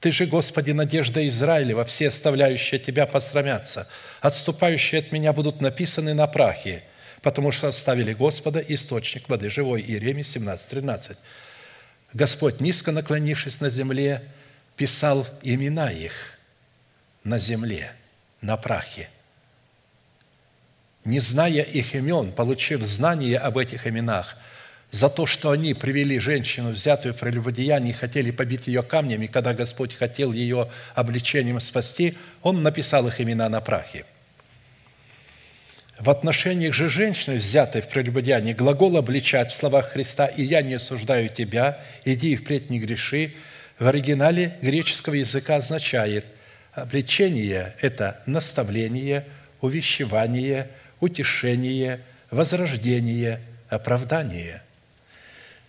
Ты же, Господи, надежда Израилева, все оставляющие Тебя посрамятся, отступающие от Меня будут написаны на прахе, потому что оставили Господа, источник воды живой. Иеремия 17, 13. Господь, низко наклонившись на земле, писал имена их на земле, на прахе. Не зная их имен, получив знание об этих именах, за то, что они привели женщину, взятую в прелюбодеянии, и хотели побить ее камнями, когда Господь хотел ее обличением спасти, Он написал их имена на прахе – в отношениях же женщины, взятой в прелюбодеянии, глагол обличать в словах Христа «И я не осуждаю тебя, иди и впредь не греши» в оригинале греческого языка означает обличение – это наставление, увещевание, утешение, возрождение, оправдание –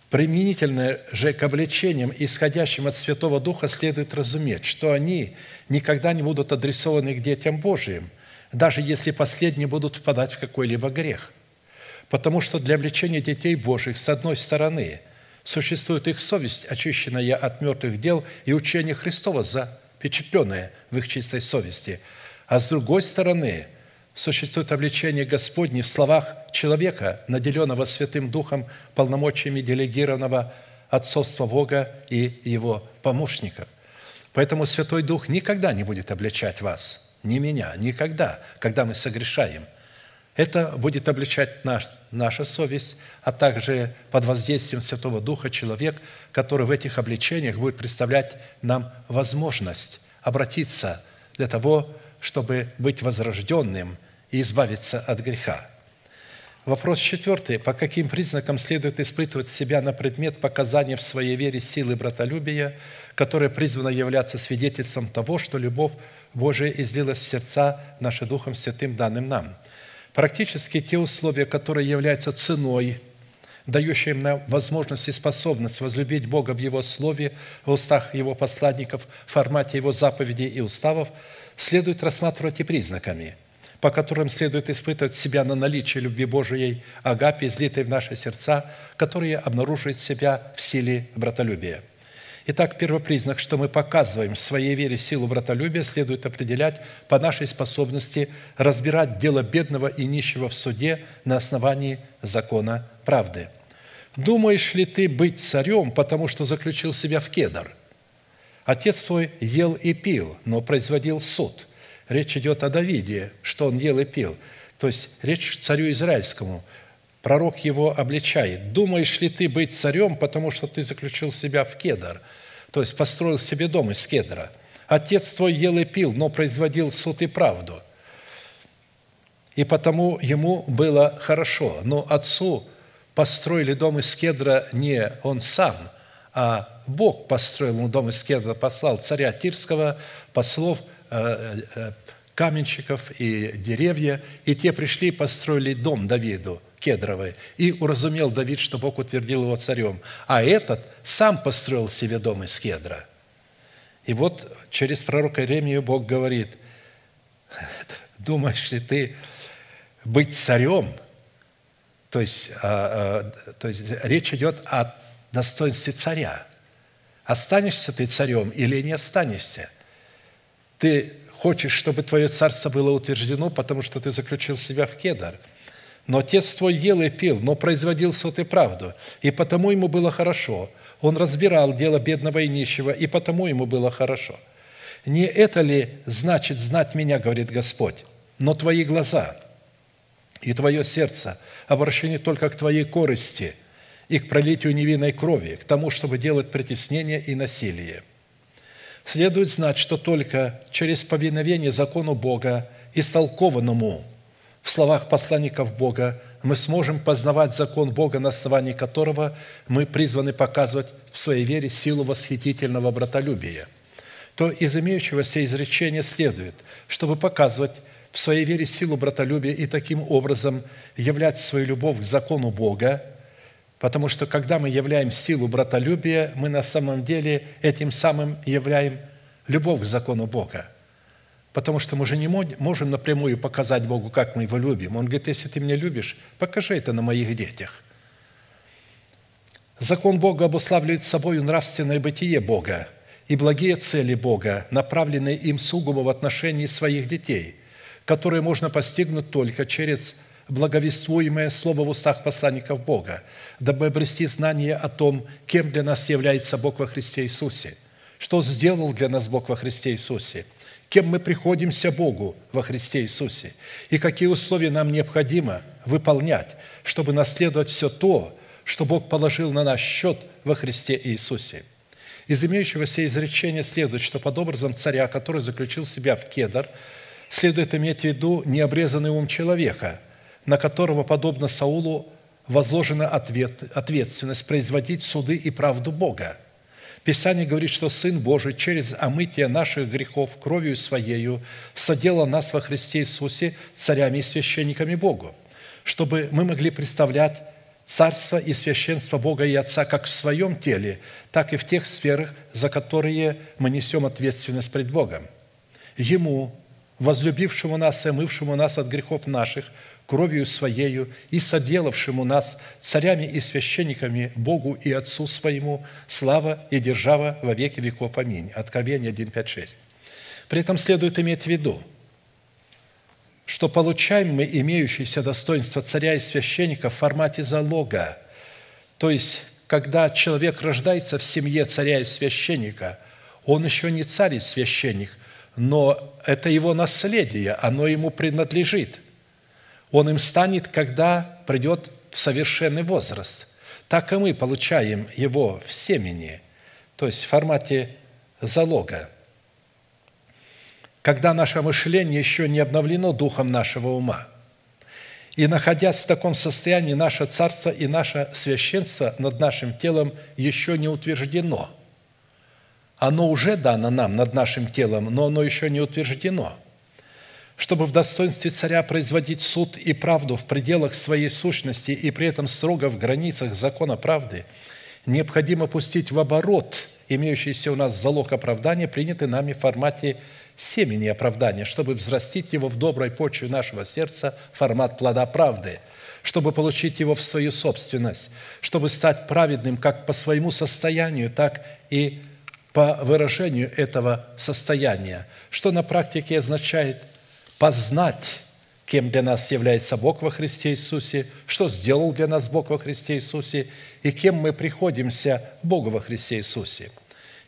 Применительно же к обличениям, исходящим от Святого Духа, следует разуметь, что они никогда не будут адресованы к детям Божиим, даже если последние будут впадать в какой-либо грех. Потому что для обличения детей Божьих, с одной стороны, существует их совесть, очищенная от мертвых дел, и учение Христова, запечатленное в их чистой совести. А с другой стороны, существует обличение Господне в словах человека, наделенного Святым Духом, полномочиями делегированного отцовства Бога и его помощников. Поэтому Святой Дух никогда не будет обличать вас – не меня, никогда, когда мы согрешаем. Это будет обличать наш, наша совесть, а также под воздействием Святого Духа человек, который в этих обличениях будет представлять нам возможность обратиться для того, чтобы быть возрожденным и избавиться от греха. Вопрос четвертый. По каким признакам следует испытывать себя на предмет показания в своей вере силы братолюбия, которая призвана являться свидетельством того, что любовь Божие излилось в сердца наши Духом Святым, данным нам. Практически те условия, которые являются ценой, дающие нам возможность и способность возлюбить Бога в Его Слове, в устах Его посланников, в формате Его заповедей и уставов, следует рассматривать и признаками, по которым следует испытывать себя на наличие любви Божией, агапи, излитой в наши сердца, которые обнаруживают себя в силе братолюбия – Итак, первый признак, что мы показываем в своей вере силу братолюбия, следует определять по нашей способности разбирать дело бедного и нищего в суде на основании закона правды. Думаешь ли ты быть царем, потому что заключил себя в кедр? Отец твой ел и пил, но производил суд. Речь идет о Давиде, что он ел и пил. То есть речь царю израильскому. Пророк его обличает. «Думаешь ли ты быть царем, потому что ты заключил себя в кедр?» то есть построил себе дом из кедра. Отец твой ел и пил, но производил суд и правду. И потому ему было хорошо. Но отцу построили дом из кедра не он сам, а Бог построил ему дом из кедра, послал царя Тирского, послов, каменщиков и деревья, и те пришли и построили дом Давиду – кедровой. И уразумел Давид, что Бог утвердил его царем. А этот сам построил себе дом из кедра. И вот через пророка Иеремию Бог говорит, думаешь ли ты быть царем? То есть, а, то есть речь идет о достоинстве царя. Останешься ты царем или не останешься? Ты хочешь, чтобы твое царство было утверждено, потому что ты заключил себя в кедр. Но отец твой ел и пил, но производил суд и правду, и потому ему было хорошо. Он разбирал дело бедного и нищего, и потому ему было хорошо. Не это ли значит знать меня, говорит Господь, но твои глаза и твое сердце обращены только к твоей корысти и к пролитию невинной крови, к тому, чтобы делать притеснение и насилие. Следует знать, что только через повиновение закону Бога, истолкованному в словах посланников Бога, мы сможем познавать закон Бога, на основании которого мы призваны показывать в своей вере силу восхитительного братолюбия. То из имеющегося изречения следует, чтобы показывать в своей вере силу братолюбия и таким образом являть свою любовь к закону Бога, потому что когда мы являем силу братолюбия, мы на самом деле этим самым являем любовь к закону Бога. Потому что мы же не можем напрямую показать Богу, как мы Его любим. Он говорит, если ты меня любишь, покажи это на моих детях. Закон Бога обуславливает собой нравственное бытие Бога и благие цели Бога, направленные им сугубо в отношении своих детей, которые можно постигнуть только через благовествуемое слово в устах посланников Бога, дабы обрести знание о том, кем для нас является Бог во Христе Иисусе, что сделал для нас Бог во Христе Иисусе, кем мы приходимся Богу во Христе Иисусе и какие условия нам необходимо выполнять, чтобы наследовать все то, что Бог положил на наш счет во Христе Иисусе. Из имеющегося изречения следует, что под образом царя, который заключил себя в кедр, следует иметь в виду необрезанный ум человека, на которого, подобно Саулу, возложена ответ, ответственность производить суды и правду Бога. Писание говорит, что Сын Божий через омытие наших грехов кровью Своею соделал нас во Христе Иисусе царями и священниками Богу, чтобы мы могли представлять царство и священство Бога и Отца как в своем теле, так и в тех сферах, за которые мы несем ответственность пред Богом. Ему, возлюбившему нас и омывшему нас от грехов наших, кровью Своею и соделавшему нас царями и священниками Богу и Отцу Своему, слава и держава во веки веков. Аминь. Откровение 1, 5, 6. При этом следует иметь в виду, что получаем мы имеющееся достоинство царя и священника в формате залога. То есть, когда человек рождается в семье царя и священника, он еще не царь и священник, но это его наследие, оно ему принадлежит. Он им станет, когда придет в совершенный возраст. Так и мы получаем его в семени, то есть в формате залога. Когда наше мышление еще не обновлено духом нашего ума. И находясь в таком состоянии, наше царство и наше священство над нашим телом еще не утверждено – оно уже дано нам над нашим телом, но оно еще не утверждено. Чтобы в достоинстве царя производить суд и правду в пределах своей сущности и при этом строго в границах закона правды, необходимо пустить в оборот имеющийся у нас залог оправдания, принятый нами в формате семени оправдания, чтобы взрастить его в доброй почве нашего сердца, формат плода правды, чтобы получить его в свою собственность, чтобы стать праведным как по своему состоянию, так и по выражению этого состояния, что на практике означает познать, кем для нас является Бог во Христе Иисусе, что сделал для нас Бог во Христе Иисусе и кем мы приходимся Богу во Христе Иисусе,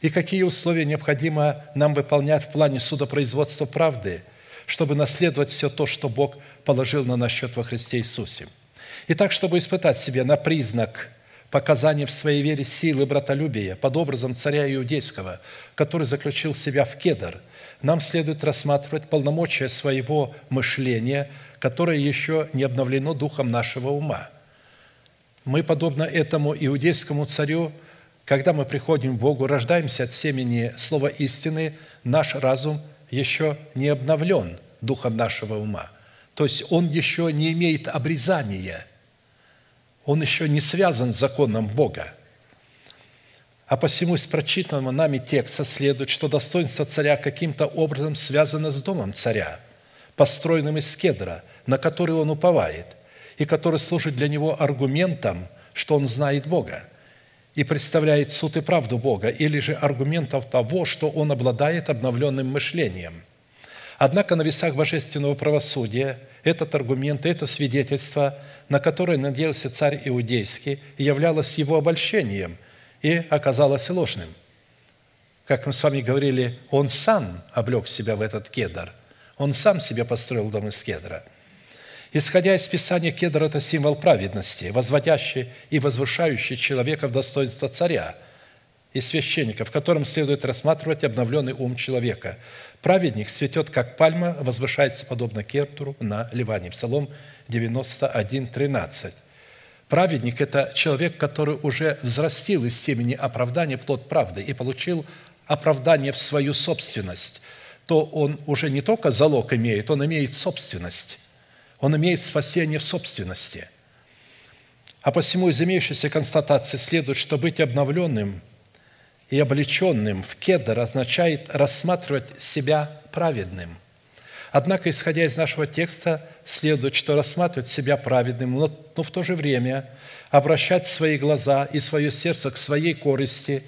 и какие условия необходимо нам выполнять в плане судопроизводства правды, чтобы наследовать все то, что Бог положил на наш счет во Христе Иисусе. Итак, чтобы испытать себя на признак – показание в своей вере силы братолюбия под образом царя Иудейского, который заключил себя в кедр, нам следует рассматривать полномочия своего мышления, которое еще не обновлено духом нашего ума. Мы, подобно этому иудейскому царю, когда мы приходим к Богу, рождаемся от семени слова истины, наш разум еще не обновлен духом нашего ума. То есть он еще не имеет обрезания – он еще не связан с законом Бога. А посему из прочитанного нами текста следует, что достоинство царя каким-то образом связано с домом царя, построенным из кедра, на который он уповает, и который служит для него аргументом, что он знает Бога и представляет суд и правду Бога, или же аргументом того, что он обладает обновленным мышлением. Однако на весах божественного правосудия этот аргумент, это свидетельство, на которое надеялся царь Иудейский, являлось его обольщением и оказалось ложным. Как мы с вами говорили, он сам облег себя в этот кедр. Он сам себе построил дом из кедра. Исходя из Писания, кедр – это символ праведности, возводящий и возвышающий человека в достоинство царя и священника, в котором следует рассматривать обновленный ум человека. Праведник цветет, как пальма, возвышается подобно кедру на Ливане. Псалом 91, 13. Праведник – это человек, который уже взрастил из семени оправдания плод правды и получил оправдание в свою собственность, то он уже не только залог имеет, он имеет собственность. Он имеет спасение в собственности. А посему из имеющейся констатации следует, что быть обновленным и облеченным в кедр означает рассматривать себя праведным. Однако, исходя из нашего текста, следует, что рассматривать себя праведным, но, но в то же время обращать свои глаза и свое сердце к своей корысти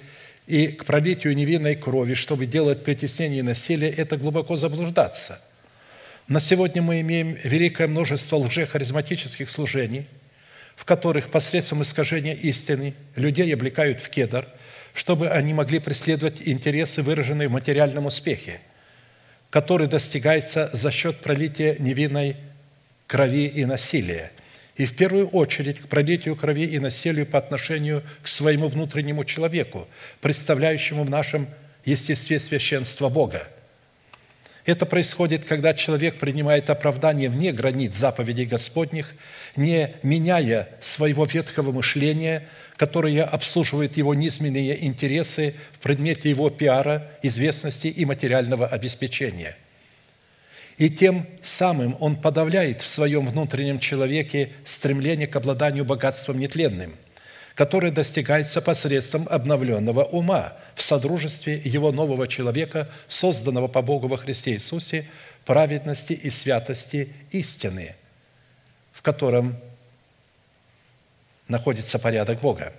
и к пролитию невинной крови, чтобы делать притеснение и насилие, это глубоко заблуждаться – на сегодня мы имеем великое множество лжехаризматических служений, в которых посредством искажения истины людей облекают в кедр, чтобы они могли преследовать интересы, выраженные в материальном успехе, который достигается за счет пролития невинной крови и насилия. И в первую очередь к пролитию крови и насилию по отношению к своему внутреннему человеку, представляющему в нашем естестве священство Бога – это происходит, когда человек принимает оправдание вне границ заповедей Господних, не меняя своего ветхого мышления, которое обслуживает его низменные интересы в предмете его пиара, известности и материального обеспечения. И тем самым он подавляет в своем внутреннем человеке стремление к обладанию богатством нетленным – которое достигается посредством обновленного ума в содружестве его нового человека, созданного по Богу во Христе Иисусе, праведности и святости истины, в котором находится порядок Бога.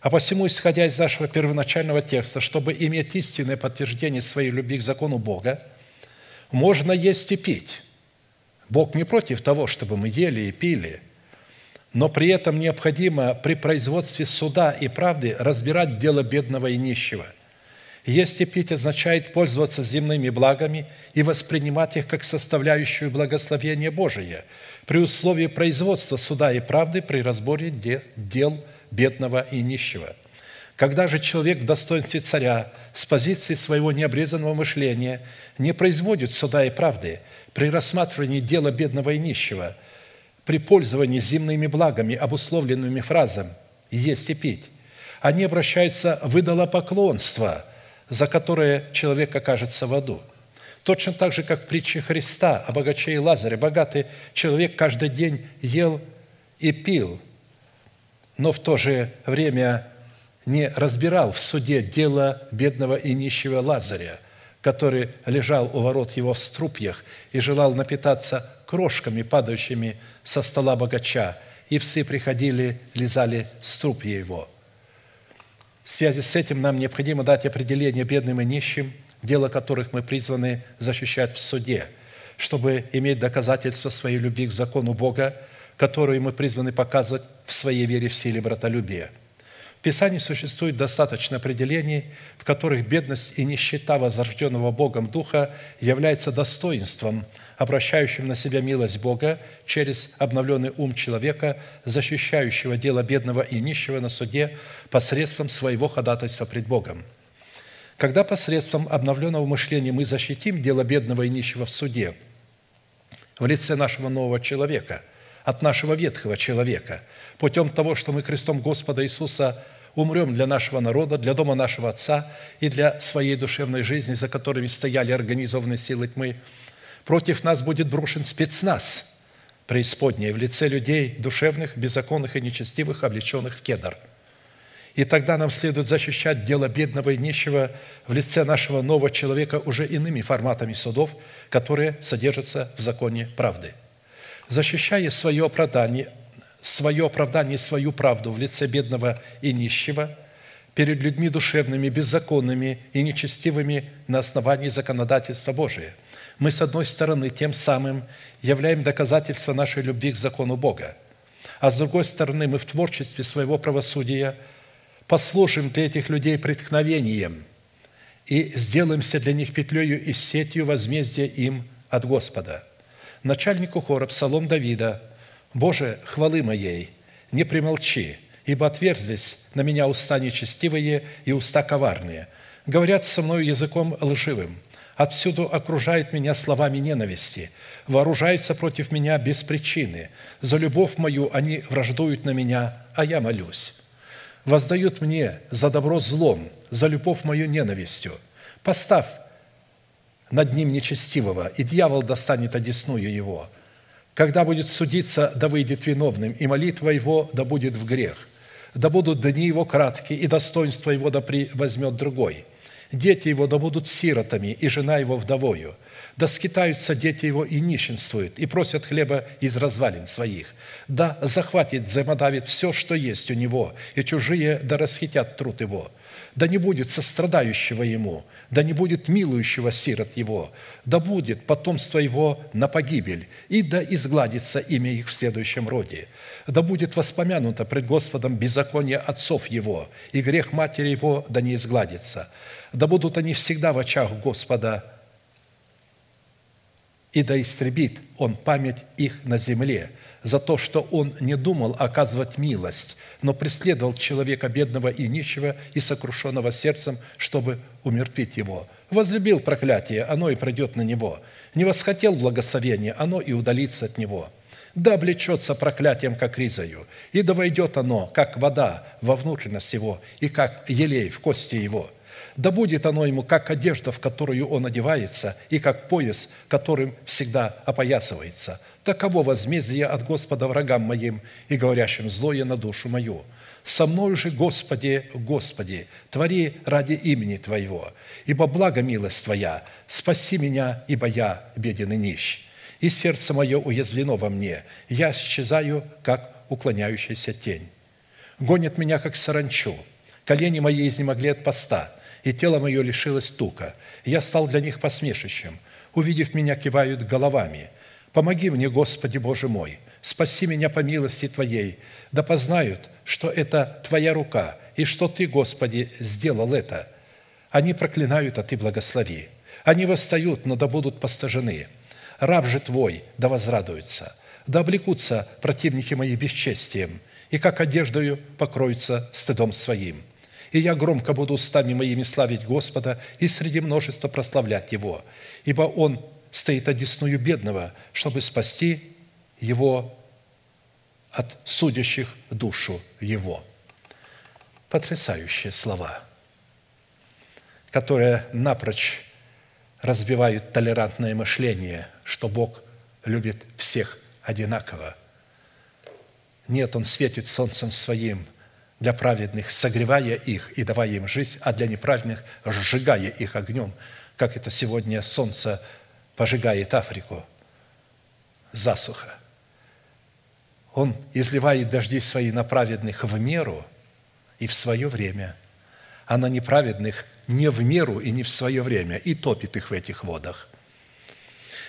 А посему, исходя из нашего первоначального текста, чтобы иметь истинное подтверждение своей любви к закону Бога, можно есть и пить. Бог не против того, чтобы мы ели и пили – но при этом необходимо при производстве суда и правды разбирать дело бедного и нищего. Есть и пить означает пользоваться земными благами и воспринимать их как составляющую благословение Божие при условии производства суда и правды при разборе дел бедного и нищего. Когда же человек в достоинстве царя с позиции своего необрезанного мышления не производит суда и правды при рассматривании дела бедного и нищего – при пользовании земными благами, обусловленными фразом «есть и пить», они обращаются в идолопоклонство, за которое человек окажется в аду. Точно так же, как в притче Христа о богаче и Лазаре. Богатый человек каждый день ел и пил, но в то же время не разбирал в суде дело бедного и нищего Лазаря, который лежал у ворот его в струпьях и желал напитаться крошками, падающими со стола богача, и псы приходили, лизали струпья его. В связи с этим нам необходимо дать определение бедным и нищим, дело которых мы призваны защищать в суде, чтобы иметь доказательство своей любви к закону Бога, которую мы призваны показывать в своей вере в силе братолюбия. Писании существует достаточно определений, в которых бедность и нищета возрожденного Богом Духа является достоинством – обращающим на себя милость Бога через обновленный ум человека, защищающего дело бедного и нищего на суде посредством своего ходатайства пред Богом. Когда посредством обновленного мышления мы защитим дело бедного и нищего в суде в лице нашего нового человека, от нашего ветхого человека, путем того, что мы крестом Господа Иисуса умрем для нашего народа, для дома нашего Отца и для своей душевной жизни, за которыми стояли организованные силы тьмы – Против нас будет брошен спецназ преисподней в лице людей душевных, беззаконных и нечестивых, облеченных в кедр. И тогда нам следует защищать дело бедного и нищего в лице нашего нового человека уже иными форматами судов, которые содержатся в законе правды. Защищая свое оправдание, свое оправдание, свою правду в лице бедного и нищего перед людьми душевными, беззаконными и нечестивыми на основании законодательства Божия – мы, с одной стороны, тем самым являем доказательство нашей любви к закону Бога, а с другой стороны, мы в творчестве своего правосудия послужим для этих людей преткновением и сделаемся для них петлею и сетью возмездия им от Господа. Начальнику хора Псалом Давида «Боже, хвалы моей, не примолчи, ибо отверзлись на меня уста нечестивые и уста коварные. Говорят со мною языком лживым, отсюда окружают меня словами ненависти, вооружаются против меня без причины. За любовь мою они враждуют на меня, а я молюсь. Воздают мне за добро злом, за любовь мою ненавистью. Поставь над ним нечестивого, и дьявол достанет одесную его. Когда будет судиться, да выйдет виновным, и молитва его да будет в грех. Да будут дни его краткие, и достоинство его да возьмет другой. Дети его да будут сиротами, и жена его вдовою. Да скитаются дети его и нищенствуют, и просят хлеба из развалин своих. Да захватит, взаимодавит все, что есть у него, и чужие да расхитят труд его. Да не будет сострадающего ему, да не будет милующего сирот его, да будет потомство его на погибель, и да изгладится имя их в следующем роде. Да будет воспомянуто пред Господом беззаконие отцов его, и грех матери его да не изгладится. Да будут они всегда в очах Господа, и да истребит Он память их на земле за то, что Он не думал оказывать милость, но преследовал человека бедного и нищего и сокрушенного сердцем, чтобы умертвить его. Возлюбил проклятие, оно и пройдет на него. Не восхотел благословения, оно и удалится от него. Да облечется проклятием, как ризою, и да войдет оно, как вода, во внутренность его, и как елей в кости его – да будет оно ему, как одежда, в которую он одевается, и как пояс, которым всегда опоясывается. Таково возмездие от Господа врагам моим и говорящим злое на душу мою. Со мною же, Господи, Господи, твори ради имени Твоего, ибо благо милость Твоя, спаси меня, ибо я беден и нищ. И сердце мое уязвлено во мне, я исчезаю, как уклоняющаяся тень. Гонит меня, как саранчу, колени мои изнемогли от поста – и тело мое лишилось тука. Я стал для них посмешищем. Увидев меня, кивают головами. Помоги мне, Господи Боже мой, спаси меня по милости Твоей, да познают, что это Твоя рука, и что Ты, Господи, сделал это. Они проклинают, а Ты благослови. Они восстают, но да будут постажены. Раб же Твой да возрадуется, да облекутся противники мои бесчестием, и как одеждою покроются стыдом своим – и я громко буду устами моими славить Господа и среди множества прославлять Его, ибо Он стоит одесную бедного, чтобы спасти его от судящих душу его». Потрясающие слова, которые напрочь разбивают толерантное мышление, что Бог любит всех одинаково. Нет, Он светит солнцем своим для праведных, согревая их и давая им жизнь, а для неправедных, сжигая их огнем, как это сегодня солнце пожигает Африку. Засуха. Он изливает дожди свои на праведных в меру и в свое время, а на неправедных не в меру и не в свое время, и топит их в этих водах.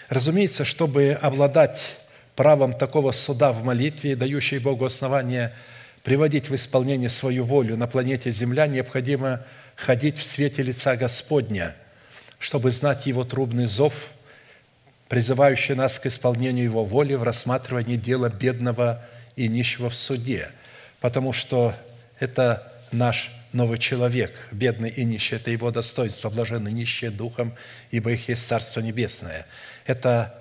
Разумеется, чтобы обладать правом такого суда в молитве, дающей Богу основание – приводить в исполнение свою волю на планете Земля, необходимо ходить в свете лица Господня, чтобы знать Его трубный зов, призывающий нас к исполнению Его воли в рассматривании дела бедного и нищего в суде, потому что это наш новый человек, бедный и нищий, это его достоинство, блаженны нищие духом, ибо их есть Царство Небесное. Это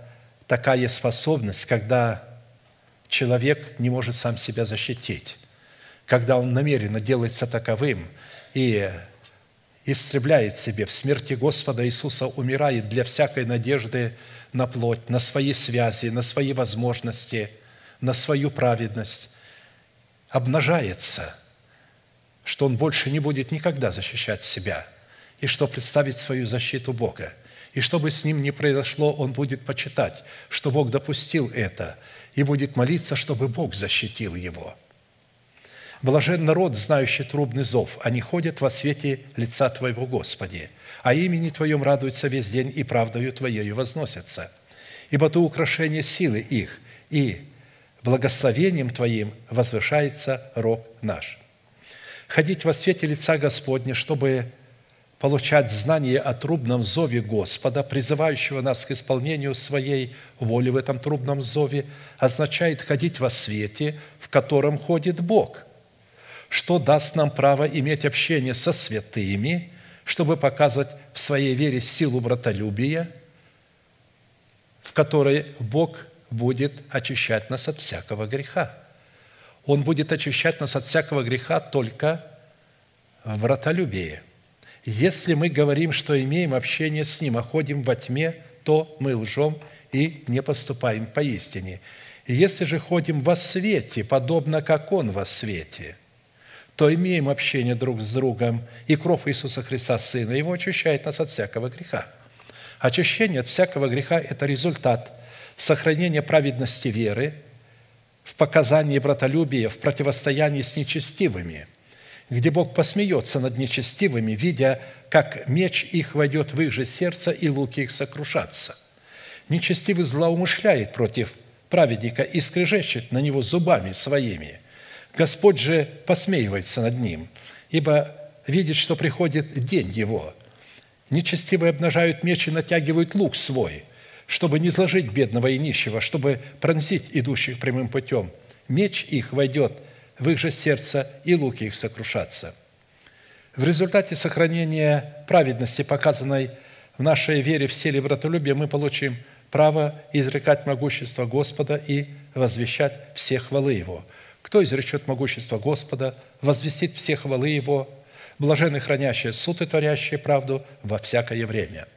такая способность, когда человек не может сам себя защитить когда он намеренно делается таковым и истребляет себе в смерти Господа Иисуса, умирает для всякой надежды на плоть, на свои связи, на свои возможности, на свою праведность, обнажается, что он больше не будет никогда защищать себя, и что представить свою защиту Бога. И что бы с ним ни произошло, он будет почитать, что Бог допустил это, и будет молиться, чтобы Бог защитил его – Блажен народ, знающий трубный зов, они ходят во свете лица Твоего, Господи, а имени Твоем радуются весь день и правдою Твоею возносятся. Ибо Ты украшение силы их, и благословением Твоим возвышается рог наш. Ходить во свете лица Господня, чтобы получать знание о трубном зове Господа, призывающего нас к исполнению своей воли в этом трубном зове, означает ходить во свете, в котором ходит Бог, что даст нам право иметь общение со святыми, чтобы показывать в своей вере силу братолюбия, в которой Бог будет очищать нас от всякого греха. Он будет очищать нас от всякого греха только в братолюбии. Если мы говорим, что имеем общение с Ним, а ходим во тьме, то мы лжем и не поступаем поистине. Если же ходим во свете, подобно как Он во свете, то имеем общение друг с другом, и кровь Иисуса Христа, Сына Его, очищает нас от всякого греха. Очищение от всякого греха – это результат сохранения праведности веры в показании братолюбия, в противостоянии с нечестивыми, где Бог посмеется над нечестивыми, видя, как меч их войдет в их же сердце и луки их сокрушатся. Нечестивый злоумышляет против праведника и скрежещет на него зубами своими. Господь же посмеивается над ним, ибо видит, что приходит день его. Нечестивые обнажают меч и натягивают лук свой, чтобы не сложить бедного и нищего, чтобы пронзить идущих прямым путем. Меч их войдет в их же сердце, и луки их сокрушатся. В результате сохранения праведности, показанной в нашей вере в силе братолюбия, мы получим право изрекать могущество Господа и возвещать все хвалы Его. Кто изречет могущество Господа, возвестит все хвалы Его, блаженны хранящие суд и творящие правду во всякое время».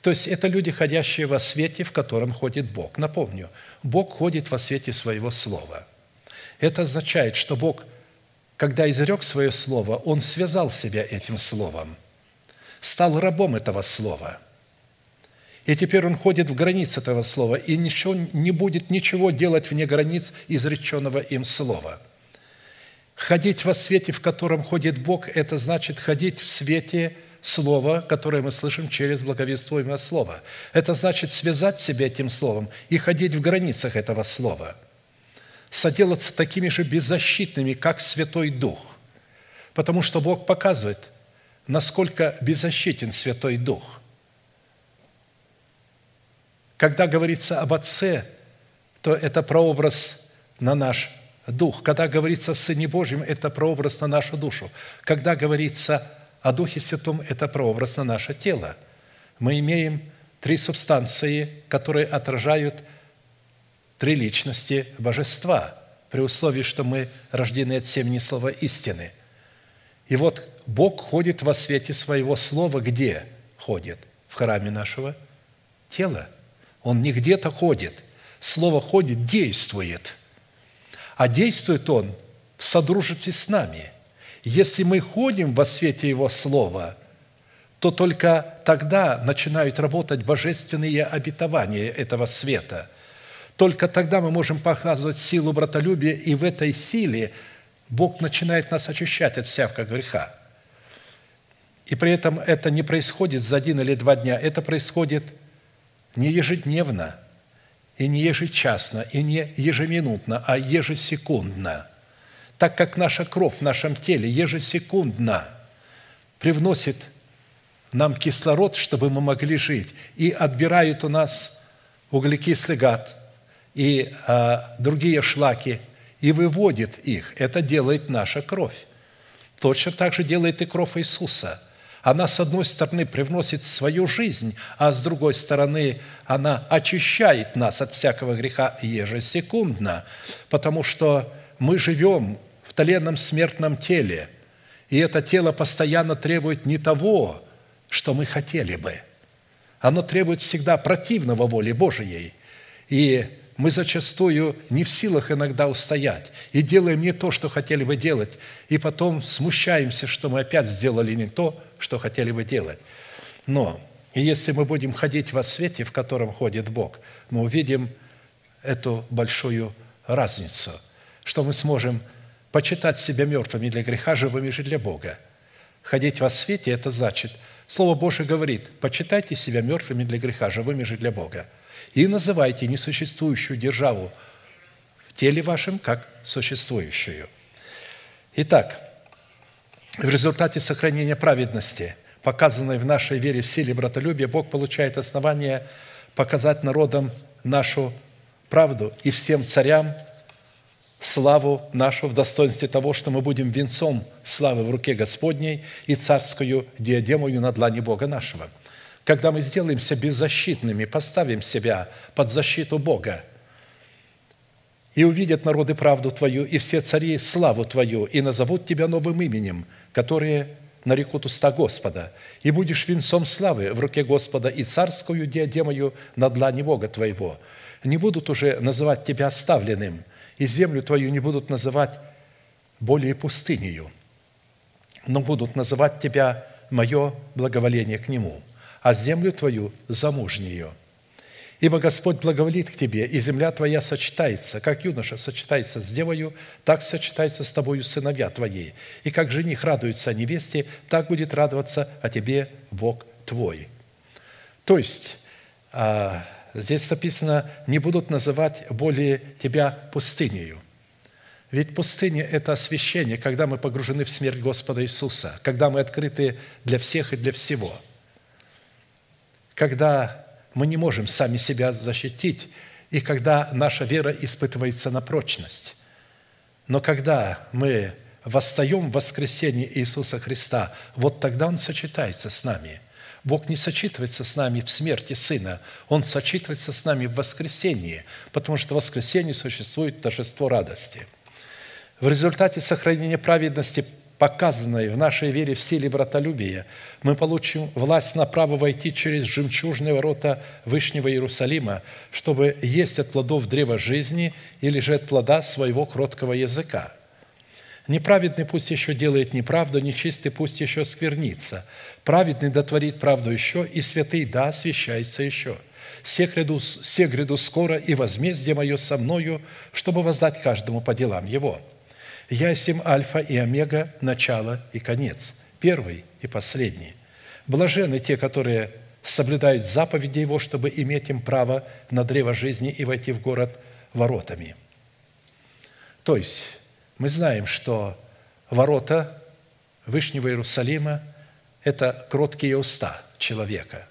То есть это люди, ходящие во свете, в котором ходит Бог. Напомню, Бог ходит во свете Своего Слова. Это означает, что Бог, когда изрек свое Слово, Он связал себя этим Словом, стал рабом этого Слова – и теперь он ходит в границы этого слова и ничего, не будет ничего делать вне границ изреченного им слова. Ходить во свете, в котором ходит Бог, это значит ходить в свете Слова, которое мы слышим через благовествуемое Слово. Это значит связать себя этим Словом и ходить в границах этого Слова. Соделаться такими же беззащитными, как Святой Дух. Потому что Бог показывает, насколько беззащитен Святой Дух – когда говорится об Отце, то это прообраз на наш дух. Когда говорится о Сыне Божьем, это прообраз на нашу душу. Когда говорится о Духе Святом, это прообраз на наше тело. Мы имеем три субстанции, которые отражают три личности Божества, при условии, что мы рождены от семени Слова истины. И вот Бог ходит во свете Своего Слова где ходит? В храме нашего тела – он не где-то ходит. Слово «ходит» действует. А действует Он в содружестве с нами. Если мы ходим во свете Его Слова, то только тогда начинают работать божественные обетования этого света. Только тогда мы можем показывать силу братолюбия, и в этой силе Бог начинает нас очищать от всякого греха. И при этом это не происходит за один или два дня, это происходит – не ежедневно, и не ежечасно, и не ежеминутно, а ежесекундно. Так как наша кровь в нашем теле ежесекундно привносит нам кислород, чтобы мы могли жить, и отбирают у нас углекислый гад и а, другие шлаки, и выводит их. Это делает наша кровь. Точно так же делает и кровь Иисуса – она, с одной стороны, привносит свою жизнь, а с другой стороны, она очищает нас от всякого греха ежесекундно, потому что мы живем в тленном смертном теле, и это тело постоянно требует не того, что мы хотели бы. Оно требует всегда противного воли Божией. И мы зачастую не в силах иногда устоять и делаем не то, что хотели бы делать, и потом смущаемся, что мы опять сделали не то, что хотели бы делать. Но если мы будем ходить во свете, в котором ходит Бог, мы увидим эту большую разницу, что мы сможем почитать себя мертвыми для греха, живыми же для Бога. Ходить во свете – это значит, Слово Божие говорит, почитайте себя мертвыми для греха, живыми же для Бога. И называйте несуществующую державу в теле вашем как существующую. Итак, в результате сохранения праведности, показанной в нашей вере в силе братолюбия, Бог получает основание показать народам нашу правду и всем царям славу нашу в достоинстве того, что мы будем венцом славы в руке Господней и царскую диадемою на длани Бога нашего. Когда мы сделаемся беззащитными, поставим себя под защиту Бога, и увидят народы правду Твою, и все цари славу Твою, и назовут Тебя новым именем, которые нарекут уста Господа, и будешь венцом славы в руке Господа и царскую диадемою на длани Бога Твоего. Не будут уже называть Тебя оставленным, и землю Твою не будут называть более пустынею, но будут называть Тебя мое благоволение к Нему, а землю Твою замужнею. Ибо Господь благоволит к тебе, и земля твоя сочетается, как юноша сочетается с девою, так сочетаются с тобою сыновья твои. И как жених радуется о невесте, так будет радоваться о тебе Бог твой». То есть, а, здесь написано, не будут называть более тебя пустынею. Ведь пустыня – это освящение, когда мы погружены в смерть Господа Иисуса, когда мы открыты для всех и для всего. Когда мы не можем сами себя защитить, и когда наша вера испытывается на прочность. Но когда мы восстаем в воскресенье Иисуса Христа, вот тогда Он сочетается с нами. Бог не сочетывается с нами в смерти Сына, Он сочетывается с нами в воскресенье, потому что в воскресенье существует торжество радости. В результате сохранения праведности показанной в нашей вере в силе братолюбия, мы получим власть на право войти через жемчужные ворота Вышнего Иерусалима, чтобы есть от плодов древа жизни или же от плода своего кроткого языка. Неправедный пусть еще делает неправду, нечистый пусть еще сквернится. Праведный дотворит правду еще, и святый да освящается еще. Се гряду, се гряду скоро, и возмездие мое со мною, чтобы воздать каждому по делам его». Я сим Альфа и Омега, начало и конец, первый и последний. Блажены те, которые соблюдают заповеди Его, чтобы иметь им право на древо жизни и войти в город воротами. То есть, мы знаем, что ворота Вышнего Иерусалима – это кроткие уста человека.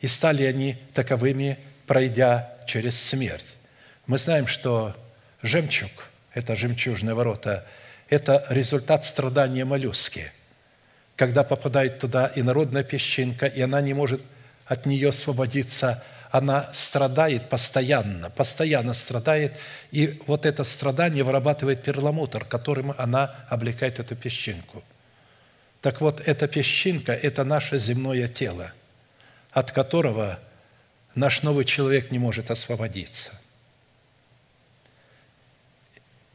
И стали они таковыми, пройдя через смерть. Мы знаем, что жемчуг – это жемчужные ворота, это результат страдания моллюски. Когда попадает туда инородная песчинка, и она не может от нее освободиться, она страдает постоянно, постоянно страдает, и вот это страдание вырабатывает перламутр, которым она облекает эту песчинку. Так вот, эта песчинка – это наше земное тело, от которого наш новый человек не может освободиться –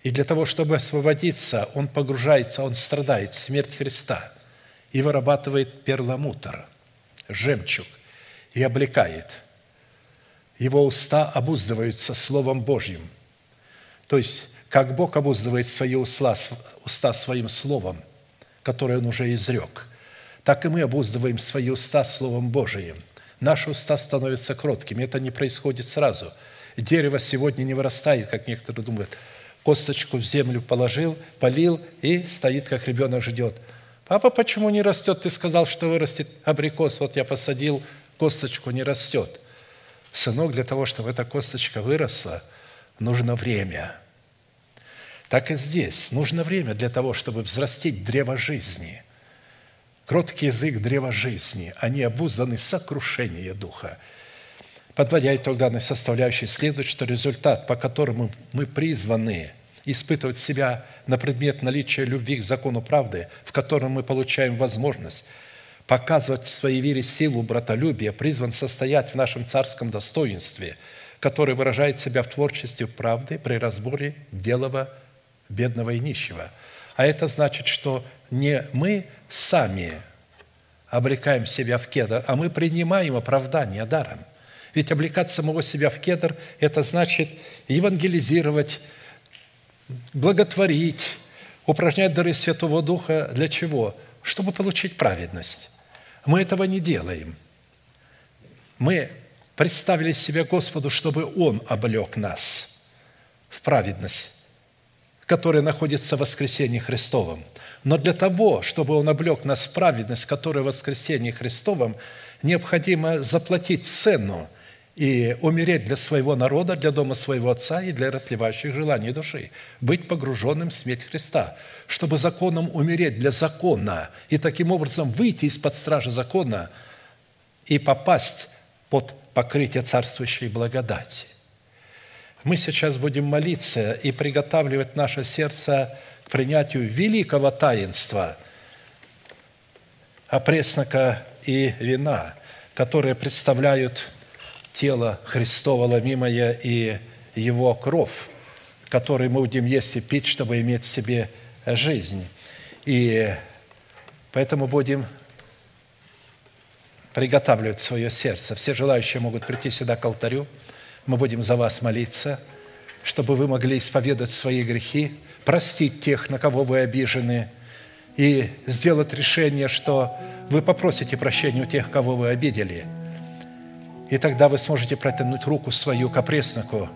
и для того, чтобы освободиться, он погружается, он страдает в смерть Христа и вырабатывает перламутр, жемчуг, и облекает. Его уста обуздываются Словом Божьим. То есть, как Бог обуздывает свои уста, уста своим Словом, которое Он уже изрек, так и мы обуздываем свои уста Словом Божиим. Наши уста становятся кроткими. Это не происходит сразу. Дерево сегодня не вырастает, как некоторые думают – косточку в землю положил, полил и стоит, как ребенок ждет. Папа, почему не растет? Ты сказал, что вырастет абрикос. Вот я посадил, косточку не растет. Сынок, для того, чтобы эта косточка выросла, нужно время. Так и здесь. Нужно время для того, чтобы взрастить древо жизни. Кроткий язык древа жизни. Они обузданы сокрушение духа – Подводя итог данной составляющей, следует, что результат, по которому мы призваны испытывать себя на предмет наличия любви к закону правды, в котором мы получаем возможность показывать в своей вере силу братолюбия, призван состоять в нашем царском достоинстве, который выражает себя в творчестве правды при разборе делова бедного и нищего. А это значит, что не мы сами обрекаем себя в кедр, а мы принимаем оправдание даром – ведь облекать самого себя в кедр – это значит евангелизировать, благотворить, упражнять дары Святого Духа для чего? Чтобы получить праведность. Мы этого не делаем. Мы представили себя Господу, чтобы Он облег нас в праведность, которая находится в воскресении Христовом. Но для того, чтобы Он облег нас в праведность, которая в воскресении Христовом, необходимо заплатить цену и умереть для своего народа, для дома своего Отца и для расливающих желаний души, быть погруженным в смерть Христа, чтобы законом умереть для закона и таким образом выйти из-под стражи закона и попасть под покрытие царствующей благодати. Мы сейчас будем молиться и приготавливать наше сердце к принятию великого таинства опреснока и вина, которые представляют тело Христова ломимое и Его кровь, который мы будем есть и пить, чтобы иметь в себе жизнь. И поэтому будем приготавливать свое сердце. Все желающие могут прийти сюда к алтарю. Мы будем за вас молиться, чтобы вы могли исповедать свои грехи, простить тех, на кого вы обижены, и сделать решение, что вы попросите прощения у тех, кого вы обидели. И тогда вы сможете протянуть руку свою к опресноку,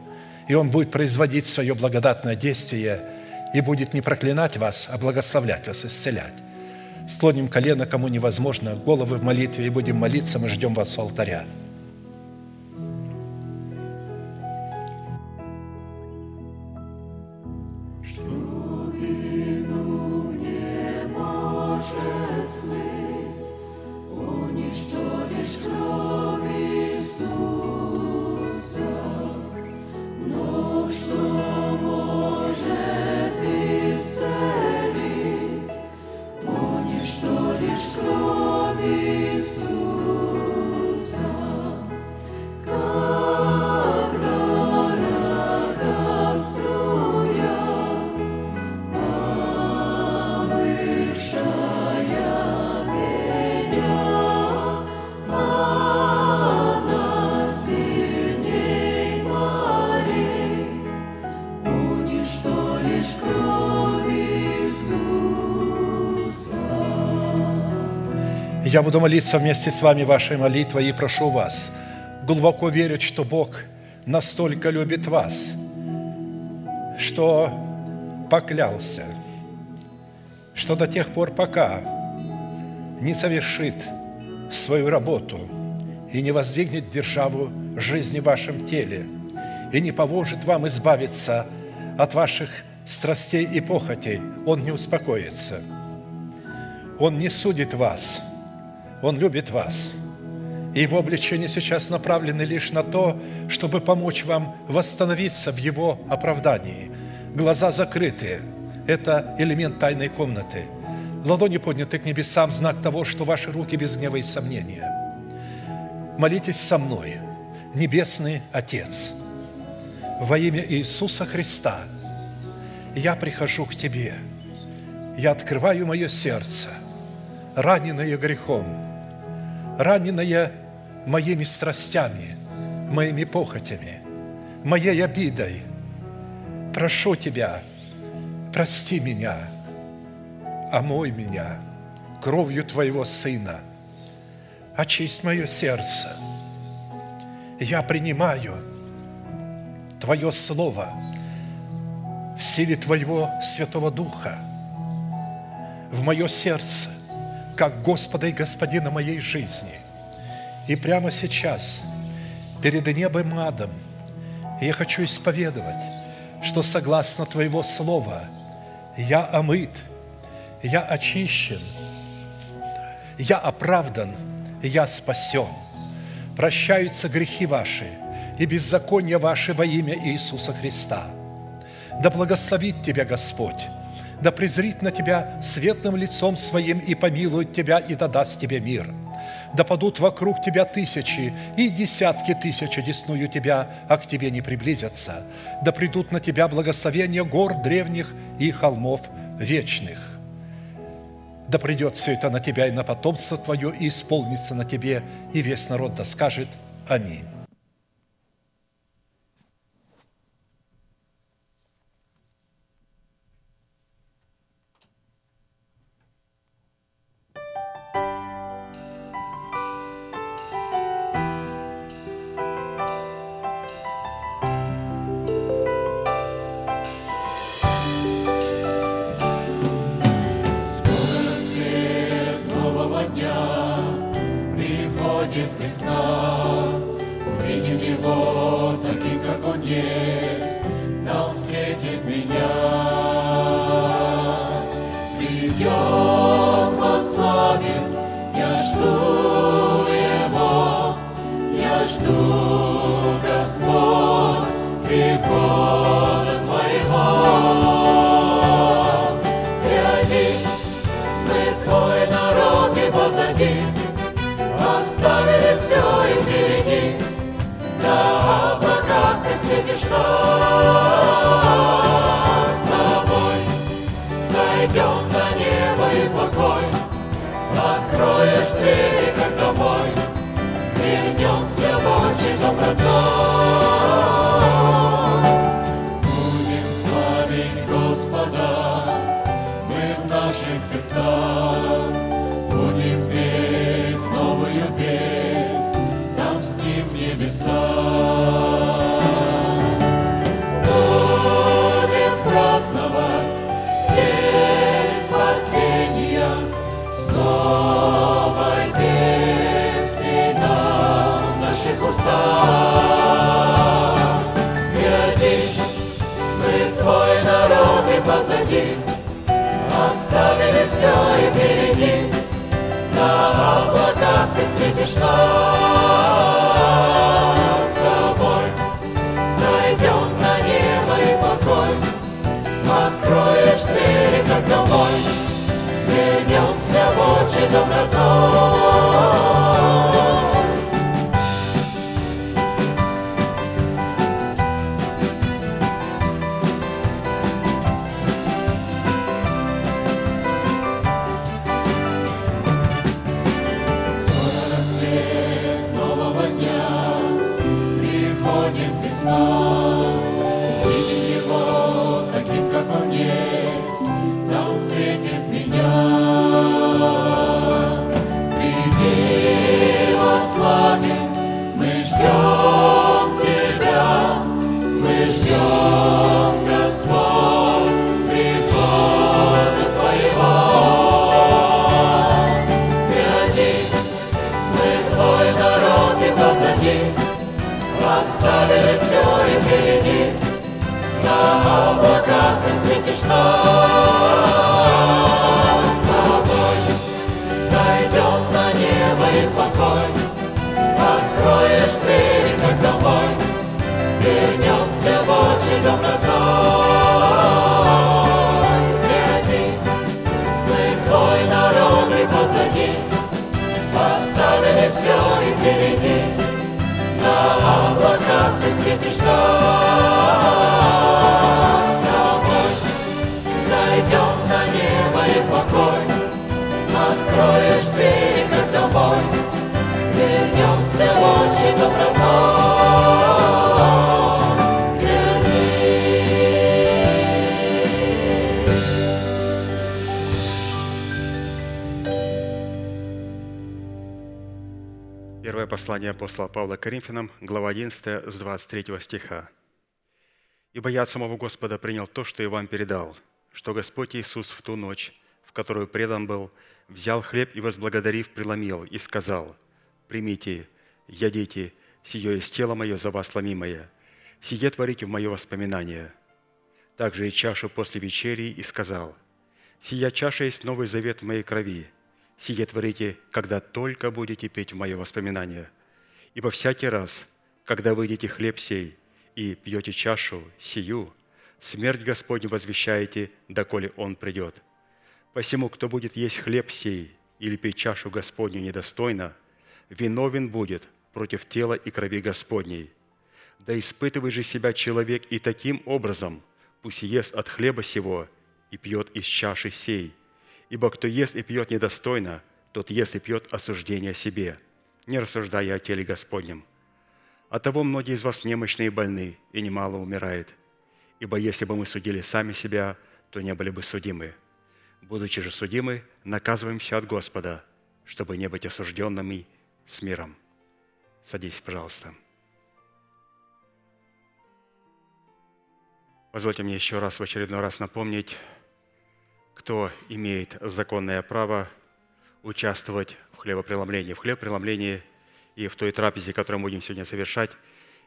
и он будет производить свое благодатное действие и будет не проклинать вас, а благословлять вас, исцелять. Склоним колено, кому невозможно, головы в молитве, и будем молиться, мы ждем вас у алтаря. Буду молиться вместе с вами вашей молитвой и прошу вас глубоко верить, что Бог настолько любит вас, что поклялся, что до тех пор, пока не совершит свою работу и не воздвигнет державу жизни в вашем теле и не поможет вам избавиться от ваших страстей и похотей, Он не успокоится. Он не судит вас, Он любит вас. И Его обличения сейчас направлены лишь на то, чтобы помочь вам восстановиться в Его оправдании. Глаза закрыты – это элемент тайной комнаты. Ладони подняты к небесам – знак того, что ваши руки без гнева и сомнения. Молитесь со мной, Небесный Отец, во имя Иисуса Христа я прихожу к Тебе, я открываю мое сердце, раненое грехом, раненое моими страстями, моими похотями, моей обидой. Прошу Тебя, прости меня, омой меня кровью Твоего Сына, очисть мое сердце. Я принимаю Твое Слово в силе Твоего Святого Духа в мое сердце, как Господа и Господина моей жизни. И прямо сейчас, перед небом и адом, я хочу исповедовать, что согласно Твоего Слова я омыт, я очищен, я оправдан, я спасен. Прощаются грехи ваши и беззакония ваши во имя Иисуса Христа. Да благословит Тебя Господь, да презрит на Тебя светлым лицом Своим и помилует Тебя и да даст Тебе мир. Да падут вокруг Тебя тысячи и десятки тысяч одесную Тебя, а к Тебе не приблизятся. Да придут на Тебя благословения гор древних и холмов вечных. Да придет все это на тебя и на потомство твое, и исполнится на тебе, и весь народ да скажет Аминь. Откроешь двери, как домой, Вернемся в отчий дом родной. Будем славить Господа, мы в наших сердцах. Будем петь новую песнь, там с ним в устах. Гляди, мы твой народ и позади, Оставили все и впереди, На облаках ты встретишь нас. С тобой. Зайдем на небо и покой, Откроешь двери, как домой, Вернемся в отчий дом весна. Увидим его таким, как он есть, там встретит меня. Приди во славе, Оставили все и впереди, На облаках ты встретишь нас с тобой. Зайдем на небо и в покой, Откроешь двери, как домой, Вернемся в отчий дом родной. Гляди, мы твой народ и позади, Оставили все и впереди, облаках ты встретишь нас. С тобой. Зайдем на небо и в покой, Откроешь двери, как домой, Вернемся в отчий дом Первое послание апостола Павла к Коринфянам, глава 11, с 23 стиха. «Ибо я от самого Господа принял то, что и вам передал, что Господь Иисус в ту ночь, в которую предан был, взял хлеб и, возблагодарив, преломил и сказал, «Примите, ядите, сие есть тело мое за вас ломимое, сие творите в мое воспоминание». Также и чашу после вечери и сказал, «Сия чаша есть новый завет в моей крови, сие творите, когда только будете петь в мое воспоминание. Ибо всякий раз, когда вы хлеб сей и пьете чашу сию, смерть Господню возвещаете, доколе Он придет. Посему, кто будет есть хлеб сей или пить чашу Господню недостойно, виновен будет против тела и крови Господней. Да испытывай же себя человек и таким образом, пусть ест от хлеба сего и пьет из чаши сей. Ибо кто ест и пьет недостойно, тот ест и пьет осуждение себе, не рассуждая о теле Господнем. Оттого многие из вас немощные и больны, и немало умирает. Ибо если бы мы судили сами себя, то не были бы судимы. Будучи же судимы, наказываемся от Господа, чтобы не быть осужденными с миром. Садись, пожалуйста. Позвольте мне еще раз, в очередной раз напомнить, кто имеет законное право участвовать в хлебопреломлении. В хлебопреломлении и в той трапезе, которую мы будем сегодня совершать,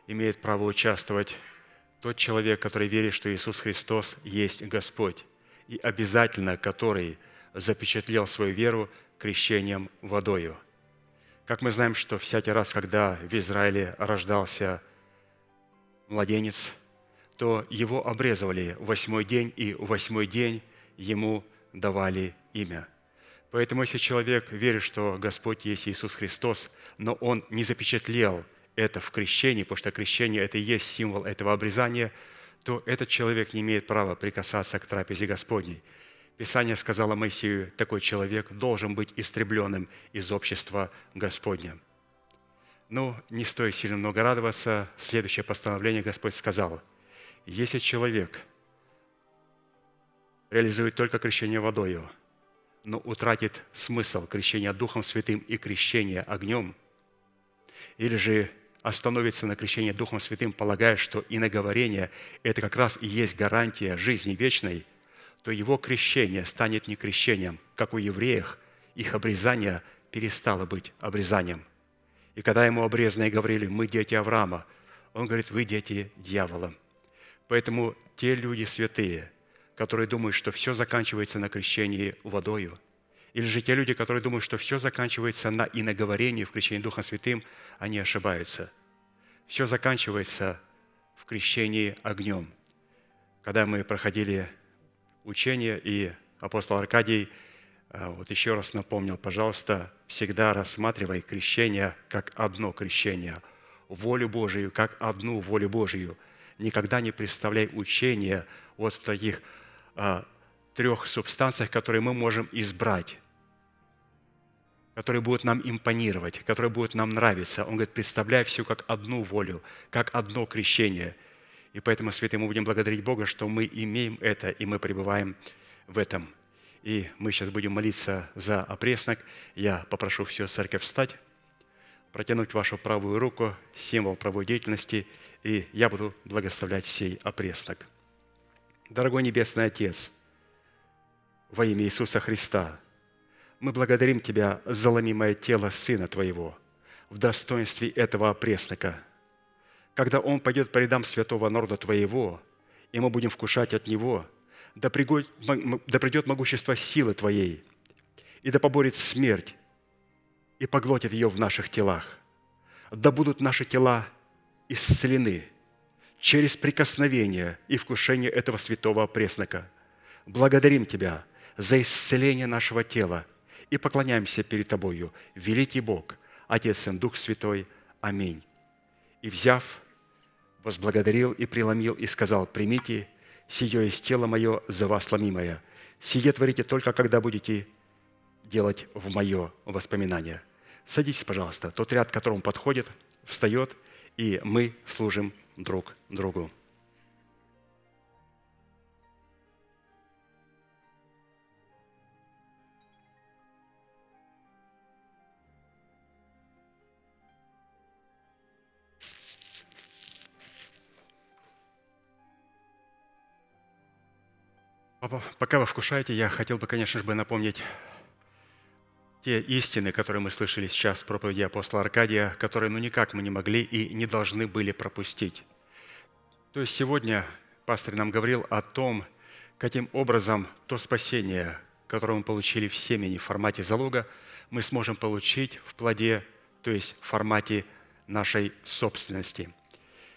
имеет право участвовать тот человек, который верит, что Иисус Христос есть Господь, и обязательно который запечатлел свою веру крещением водою. Как мы знаем, что всякий раз, когда в Израиле рождался младенец, то его обрезывали восьмой день, и восьмой день ему давали имя. Поэтому, если человек верит, что Господь есть Иисус Христос, но он не запечатлел это в крещении, потому что крещение – это и есть символ этого обрезания, то этот человек не имеет права прикасаться к трапезе Господней. Писание сказало Моисею, такой человек должен быть истребленным из общества Господня. Ну, не стоит сильно много радоваться. Следующее постановление Господь сказал, если человек реализует только крещение водою, но утратит смысл крещения Духом Святым и крещения огнем, или же остановится на крещении Духом Святым, полагая, что иноговорение – это как раз и есть гарантия жизни вечной, то его крещение станет не крещением, как у евреев, их обрезание перестало быть обрезанием. И когда ему обрезанные говорили, мы дети Авраама, он говорит, вы дети дьявола. Поэтому те люди святые, которые думают, что все заканчивается на крещении водою, или же те люди, которые думают, что все заканчивается на иноговорении в крещении Духом Святым, они ошибаются. Все заканчивается в крещении огнем. Когда мы проходили учение, и апостол Аркадий а, вот еще раз напомнил, пожалуйста, всегда рассматривай крещение как одно крещение, волю Божию как одну волю Божию. Никогда не представляй учение вот таких трех субстанциях, которые мы можем избрать, которые будут нам импонировать, которые будут нам нравиться. Он говорит, представляй все как одну волю, как одно крещение. И поэтому, святые, мы будем благодарить Бога, что мы имеем это, и мы пребываем в этом. И мы сейчас будем молиться за опреснок. Я попрошу всю церковь встать, протянуть вашу правую руку, символ правой деятельности, и я буду благословлять сей опреснок. Дорогой Небесный Отец, во имя Иисуса Христа, мы благодарим Тебя за ломимое тело Сына Твоего в достоинстве этого опреснока. Когда Он пойдет по рядам святого народа Твоего, и мы будем вкушать от Него, да, придет могущество силы Твоей, и да поборет смерть, и поглотит ее в наших телах. Да будут наши тела исцелены – через прикосновение и вкушение этого святого преснока. Благодарим Тебя за исцеление нашего тела и поклоняемся перед Тобою, великий Бог, Отец, Сын, Дух Святой. Аминь. И взяв, возблагодарил и преломил и сказал, примите сие из тела мое за вас ломимое. Сие творите только, когда будете делать в мое воспоминание. Садитесь, пожалуйста. Тот ряд, к которому подходит, встает, и мы служим друг другу. Пока вы вкушаете, я хотел бы, конечно же, напомнить те истины, которые мы слышали сейчас в проповеди апостола Аркадия, которые ну никак мы не могли и не должны были пропустить. То есть сегодня пастор нам говорил о том, каким образом то спасение, которое мы получили в семени в формате залога, мы сможем получить в плоде, то есть в формате нашей собственности.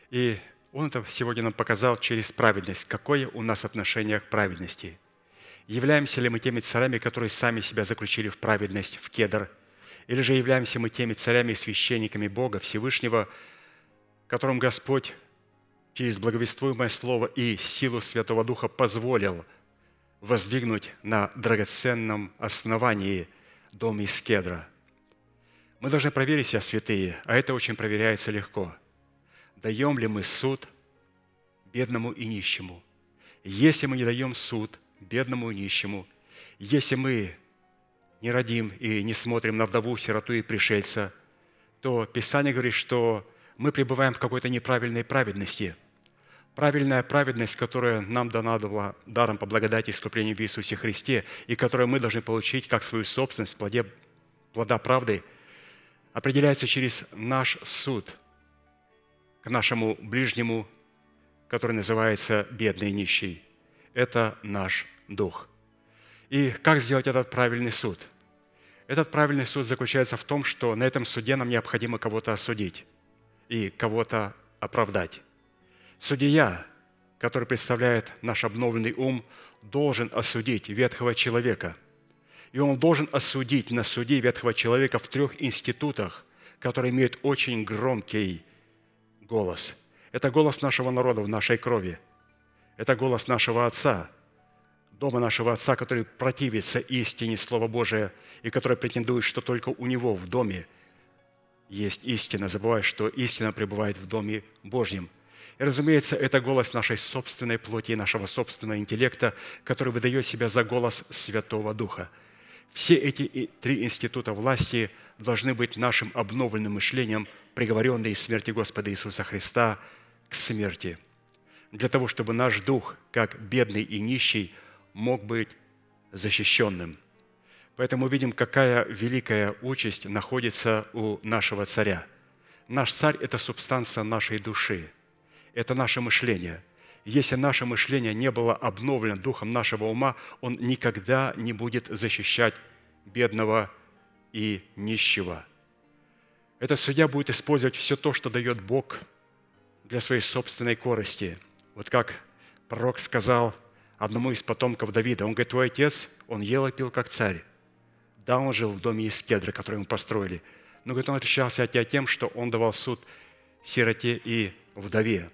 И он это сегодня нам показал через праведность, какое у нас отношение к праведности. Являемся ли мы теми царями, которые сами себя заключили в праведность, в кедр, или же являемся мы теми царями и священниками Бога Всевышнего, которым Господь через благовествуемое Слово и силу Святого Духа позволил воздвигнуть на драгоценном основании дом из кедра. Мы должны проверить себя, святые, а это очень проверяется легко. Даем ли мы суд бедному и нищему? Если мы не даем суд бедному и нищему, если мы не родим и не смотрим на вдову, сироту и пришельца, то Писание говорит, что мы пребываем в какой-то неправильной праведности – правильная праведность, которая нам дана была даром по благодати и искуплению в Иисусе Христе, и которую мы должны получить как свою собственность плоде, плода правды, определяется через наш суд к нашему ближнему, который называется бедный нищий. Это наш дух. И как сделать этот правильный суд? Этот правильный суд заключается в том, что на этом суде нам необходимо кого-то осудить и кого-то оправдать. Судья, который представляет наш обновленный ум, должен осудить ветхого человека. И он должен осудить на суде ветхого человека в трех институтах, которые имеют очень громкий голос. Это голос нашего народа в нашей крови. Это голос нашего Отца, дома нашего Отца, который противится истине Слова Божия и который претендует, что только у Него в доме есть истина, забывая, что истина пребывает в доме Божьем – и, разумеется, это голос нашей собственной плоти и нашего собственного интеллекта, который выдает себя за голос Святого Духа. Все эти три института власти должны быть нашим обновленным мышлением, приговоренные в смерти Господа Иисуса Христа к смерти, для того, чтобы наш дух, как бедный и нищий, мог быть защищенным. Поэтому видим, какая великая участь находится у нашего царя. Наш царь – это субстанция нашей души – это наше мышление. Если наше мышление не было обновлено духом нашего ума, он никогда не будет защищать бедного и нищего. Этот судья будет использовать все то, что дает Бог для своей собственной корости. Вот как пророк сказал одному из потомков Давида, он говорит, твой отец, он ел и пил как царь. Да, он жил в доме из кедра, который ему построили. Но, говорит, он отличался от тебя тем, что он давал суд сироте и вдове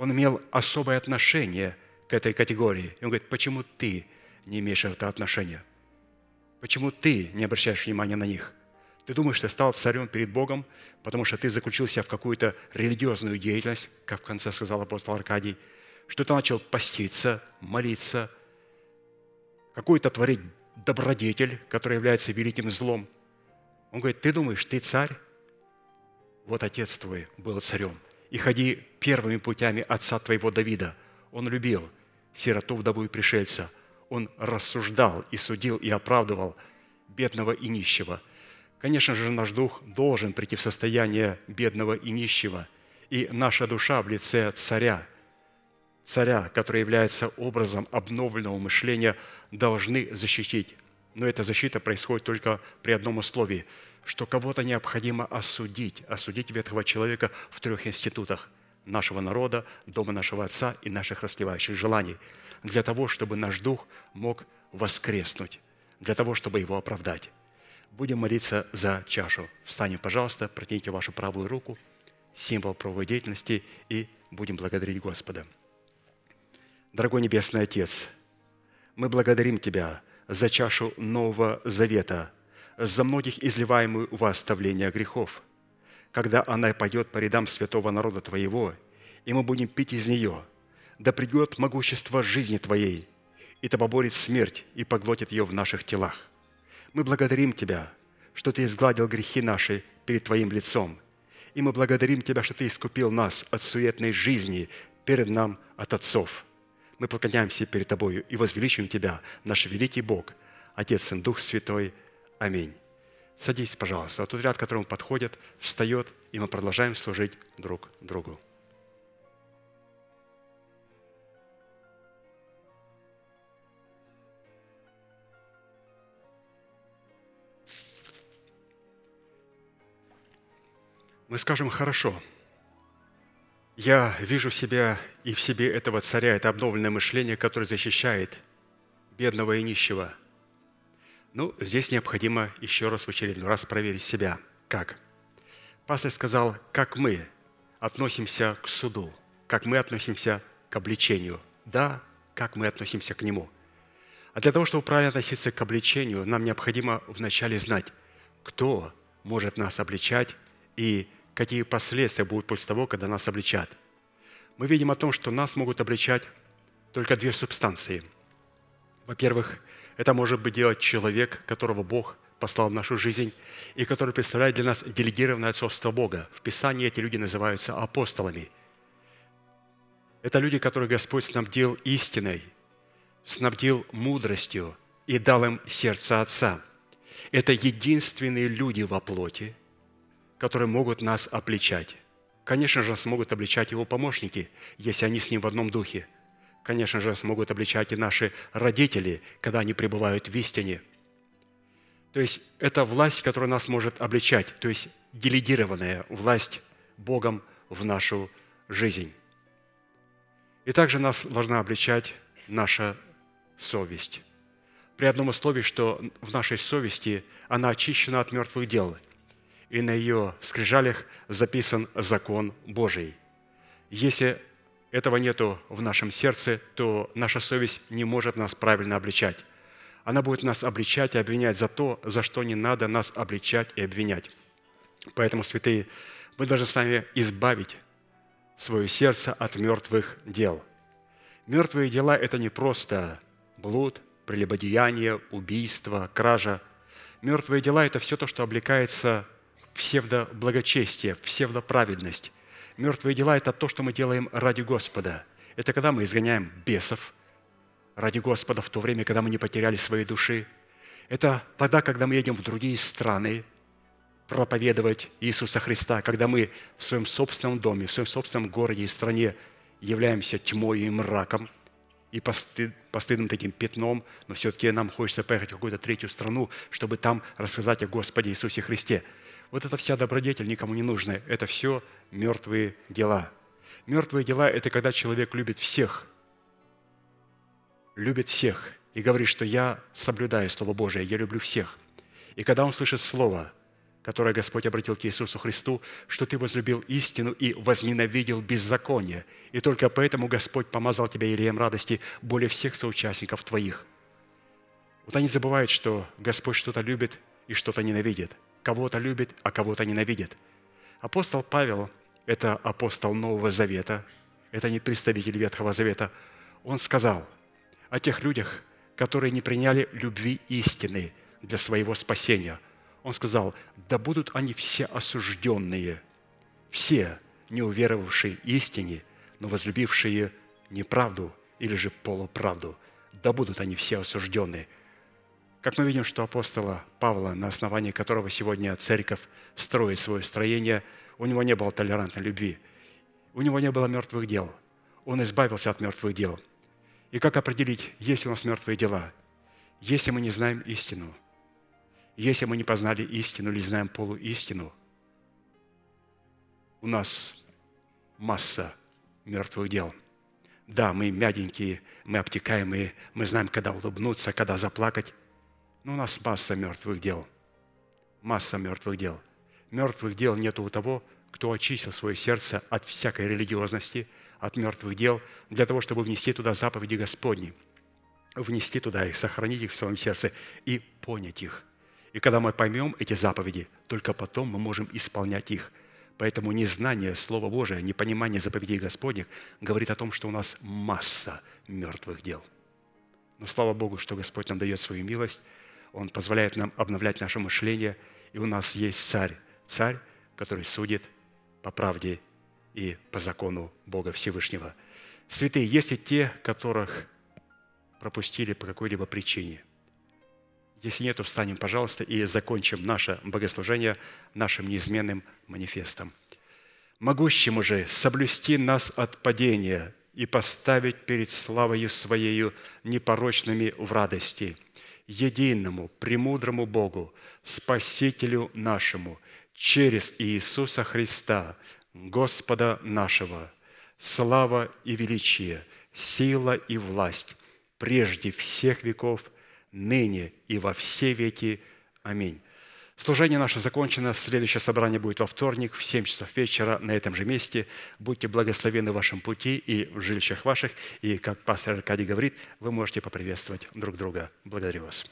он имел особое отношение к этой категории. И он говорит, почему ты не имеешь это отношение? Почему ты не обращаешь внимания на них? Ты думаешь, ты стал царем перед Богом, потому что ты заключился в какую-то религиозную деятельность, как в конце сказал апостол Аркадий, что ты начал поститься, молиться, какой-то творить добродетель, который является великим злом. Он говорит, ты думаешь, ты царь? Вот отец твой был царем – и ходи первыми путями отца твоего Давида. Он любил сироту, вдову и пришельца. Он рассуждал и судил и оправдывал бедного и нищего. Конечно же, наш дух должен прийти в состояние бедного и нищего. И наша душа в лице царя, царя, который является образом обновленного мышления, должны защитить. Но эта защита происходит только при одном условии – что кого-то необходимо осудить, осудить ветхого человека в трех институтах нашего народа, дома нашего Отца и наших расливающих желаний, для того, чтобы наш дух мог воскреснуть, для того, чтобы его оправдать. Будем молиться за чашу. Встанем, пожалуйста, протяните вашу правую руку, символ правовой деятельности, и будем благодарить Господа. Дорогой Небесный Отец, мы благодарим Тебя за чашу Нового Завета – за многих изливаемую во оставление грехов, когда она пойдет по рядам святого народа Твоего, и мы будем пить из нее, да придет могущество жизни Твоей, и то поборет смерть и поглотит ее в наших телах. Мы благодарим Тебя, что Ты изгладил грехи наши перед Твоим лицом, и мы благодарим Тебя, что Ты искупил нас от суетной жизни перед нам от отцов. Мы поклоняемся перед Тобою и возвеличиваем Тебя, наш великий Бог, Отец и Дух Святой – Аминь. Садитесь, пожалуйста. А тот ряд, к которому подходит, встает, и мы продолжаем служить друг другу. Мы скажем, хорошо, я вижу себя и в себе этого царя, это обновленное мышление, которое защищает бедного и нищего – ну, здесь необходимо еще раз в очередной раз проверить себя. Как? Пастор сказал, как мы относимся к суду, как мы относимся к обличению. Да, как мы относимся к нему. А для того, чтобы правильно относиться к обличению, нам необходимо вначале знать, кто может нас обличать и какие последствия будут после того, когда нас обличат. Мы видим о том, что нас могут обличать только две субстанции. Во-первых, это может быть делать человек, которого Бог послал в нашу жизнь, и который представляет для нас делегированное отцовство Бога. В Писании эти люди называются апостолами. Это люди, которых Господь снабдил истиной, снабдил мудростью и дал им сердце Отца. Это единственные люди во плоти, которые могут нас обличать. Конечно же, смогут обличать его помощники, если они с ним в одном духе. Конечно же, смогут обличать и наши родители, когда они пребывают в истине. То есть это власть, которая нас может обличать, то есть делегированная власть Богом в нашу жизнь. И также нас должна обличать наша совесть. При одном условии, что в нашей совести она очищена от мертвых дел, и на ее скрижалях записан закон Божий. Если этого нету в нашем сердце, то наша совесть не может нас правильно обличать. Она будет нас обличать и обвинять за то, за что не надо нас обличать и обвинять. Поэтому, святые, мы должны с вами избавить свое сердце от мертвых дел. Мертвые дела – это не просто блуд, прелюбодеяние, убийство, кража. Мертвые дела – это все то, что облекается псевдоблагочестие, псевдоправедность. Мертвые дела – это то, что мы делаем ради Господа. Это когда мы изгоняем бесов ради Господа в то время, когда мы не потеряли своей души. Это тогда, когда мы едем в другие страны, проповедовать Иисуса Христа, когда мы в своем собственном доме, в своем собственном городе и стране являемся тьмой и мраком и постыд, постыдным таким пятном, но все-таки нам хочется поехать в какую-то третью страну, чтобы там рассказать о Господе Иисусе Христе. Вот эта вся добродетель никому не нужна. Это все мертвые дела. Мертвые дела – это когда человек любит всех, любит всех и говорит, что я соблюдаю Слово Божие, я люблю всех. И когда он слышит Слово – которое Господь обратил к Иисусу Христу, что ты возлюбил истину и возненавидел беззаконие. И только поэтому Господь помазал тебя елеем радости более всех соучастников твоих. Вот они забывают, что Господь что-то любит и что-то ненавидит. Кого-то любит, а кого-то ненавидит. Апостол Павел – это апостол Нового Завета, это не представитель Ветхого Завета. Он сказал о тех людях, которые не приняли любви истины для своего спасения – он сказал, да будут они все осужденные, все не уверовавшие истине, но возлюбившие неправду или же полуправду. Да будут они все осужденные. Как мы видим, что апостола Павла, на основании которого сегодня церковь строит свое строение, у него не было толерантной любви, у него не было мертвых дел. Он избавился от мертвых дел. И как определить, есть ли у нас мертвые дела? Если мы не знаем истину – если мы не познали истину или знаем полуистину, у нас масса мертвых дел. Да, мы мягенькие, мы обтекаемые, мы знаем, когда улыбнуться, когда заплакать, но у нас масса мертвых дел. Масса мертвых дел. Мертвых дел нет у того, кто очистил свое сердце от всякой религиозности, от мертвых дел, для того, чтобы внести туда заповеди Господни, внести туда их, сохранить их в своем сердце и понять их – и когда мы поймем эти заповеди, только потом мы можем исполнять их. Поэтому незнание Слова Божия, непонимание заповедей Господних говорит о том, что у нас масса мертвых дел. Но слава Богу, что Господь нам дает свою милость, Он позволяет нам обновлять наше мышление, и у нас есть царь, царь, который судит по правде и по закону Бога Всевышнего. Святые, есть и те, которых пропустили по какой-либо причине – если нет, то встанем, пожалуйста, и закончим наше богослужение нашим неизменным манифестом. «Могущему же соблюсти нас от падения и поставить перед славою Своею непорочными в радости, единому, премудрому Богу, Спасителю нашему, через Иисуса Христа, Господа нашего, слава и величие, сила и власть, прежде всех веков – ныне и во все веки. Аминь. Служение наше закончено. Следующее собрание будет во вторник в 7 часов вечера на этом же месте. Будьте благословены в вашем пути и в жилищах ваших. И, как пастор Аркадий говорит, вы можете поприветствовать друг друга. Благодарю вас.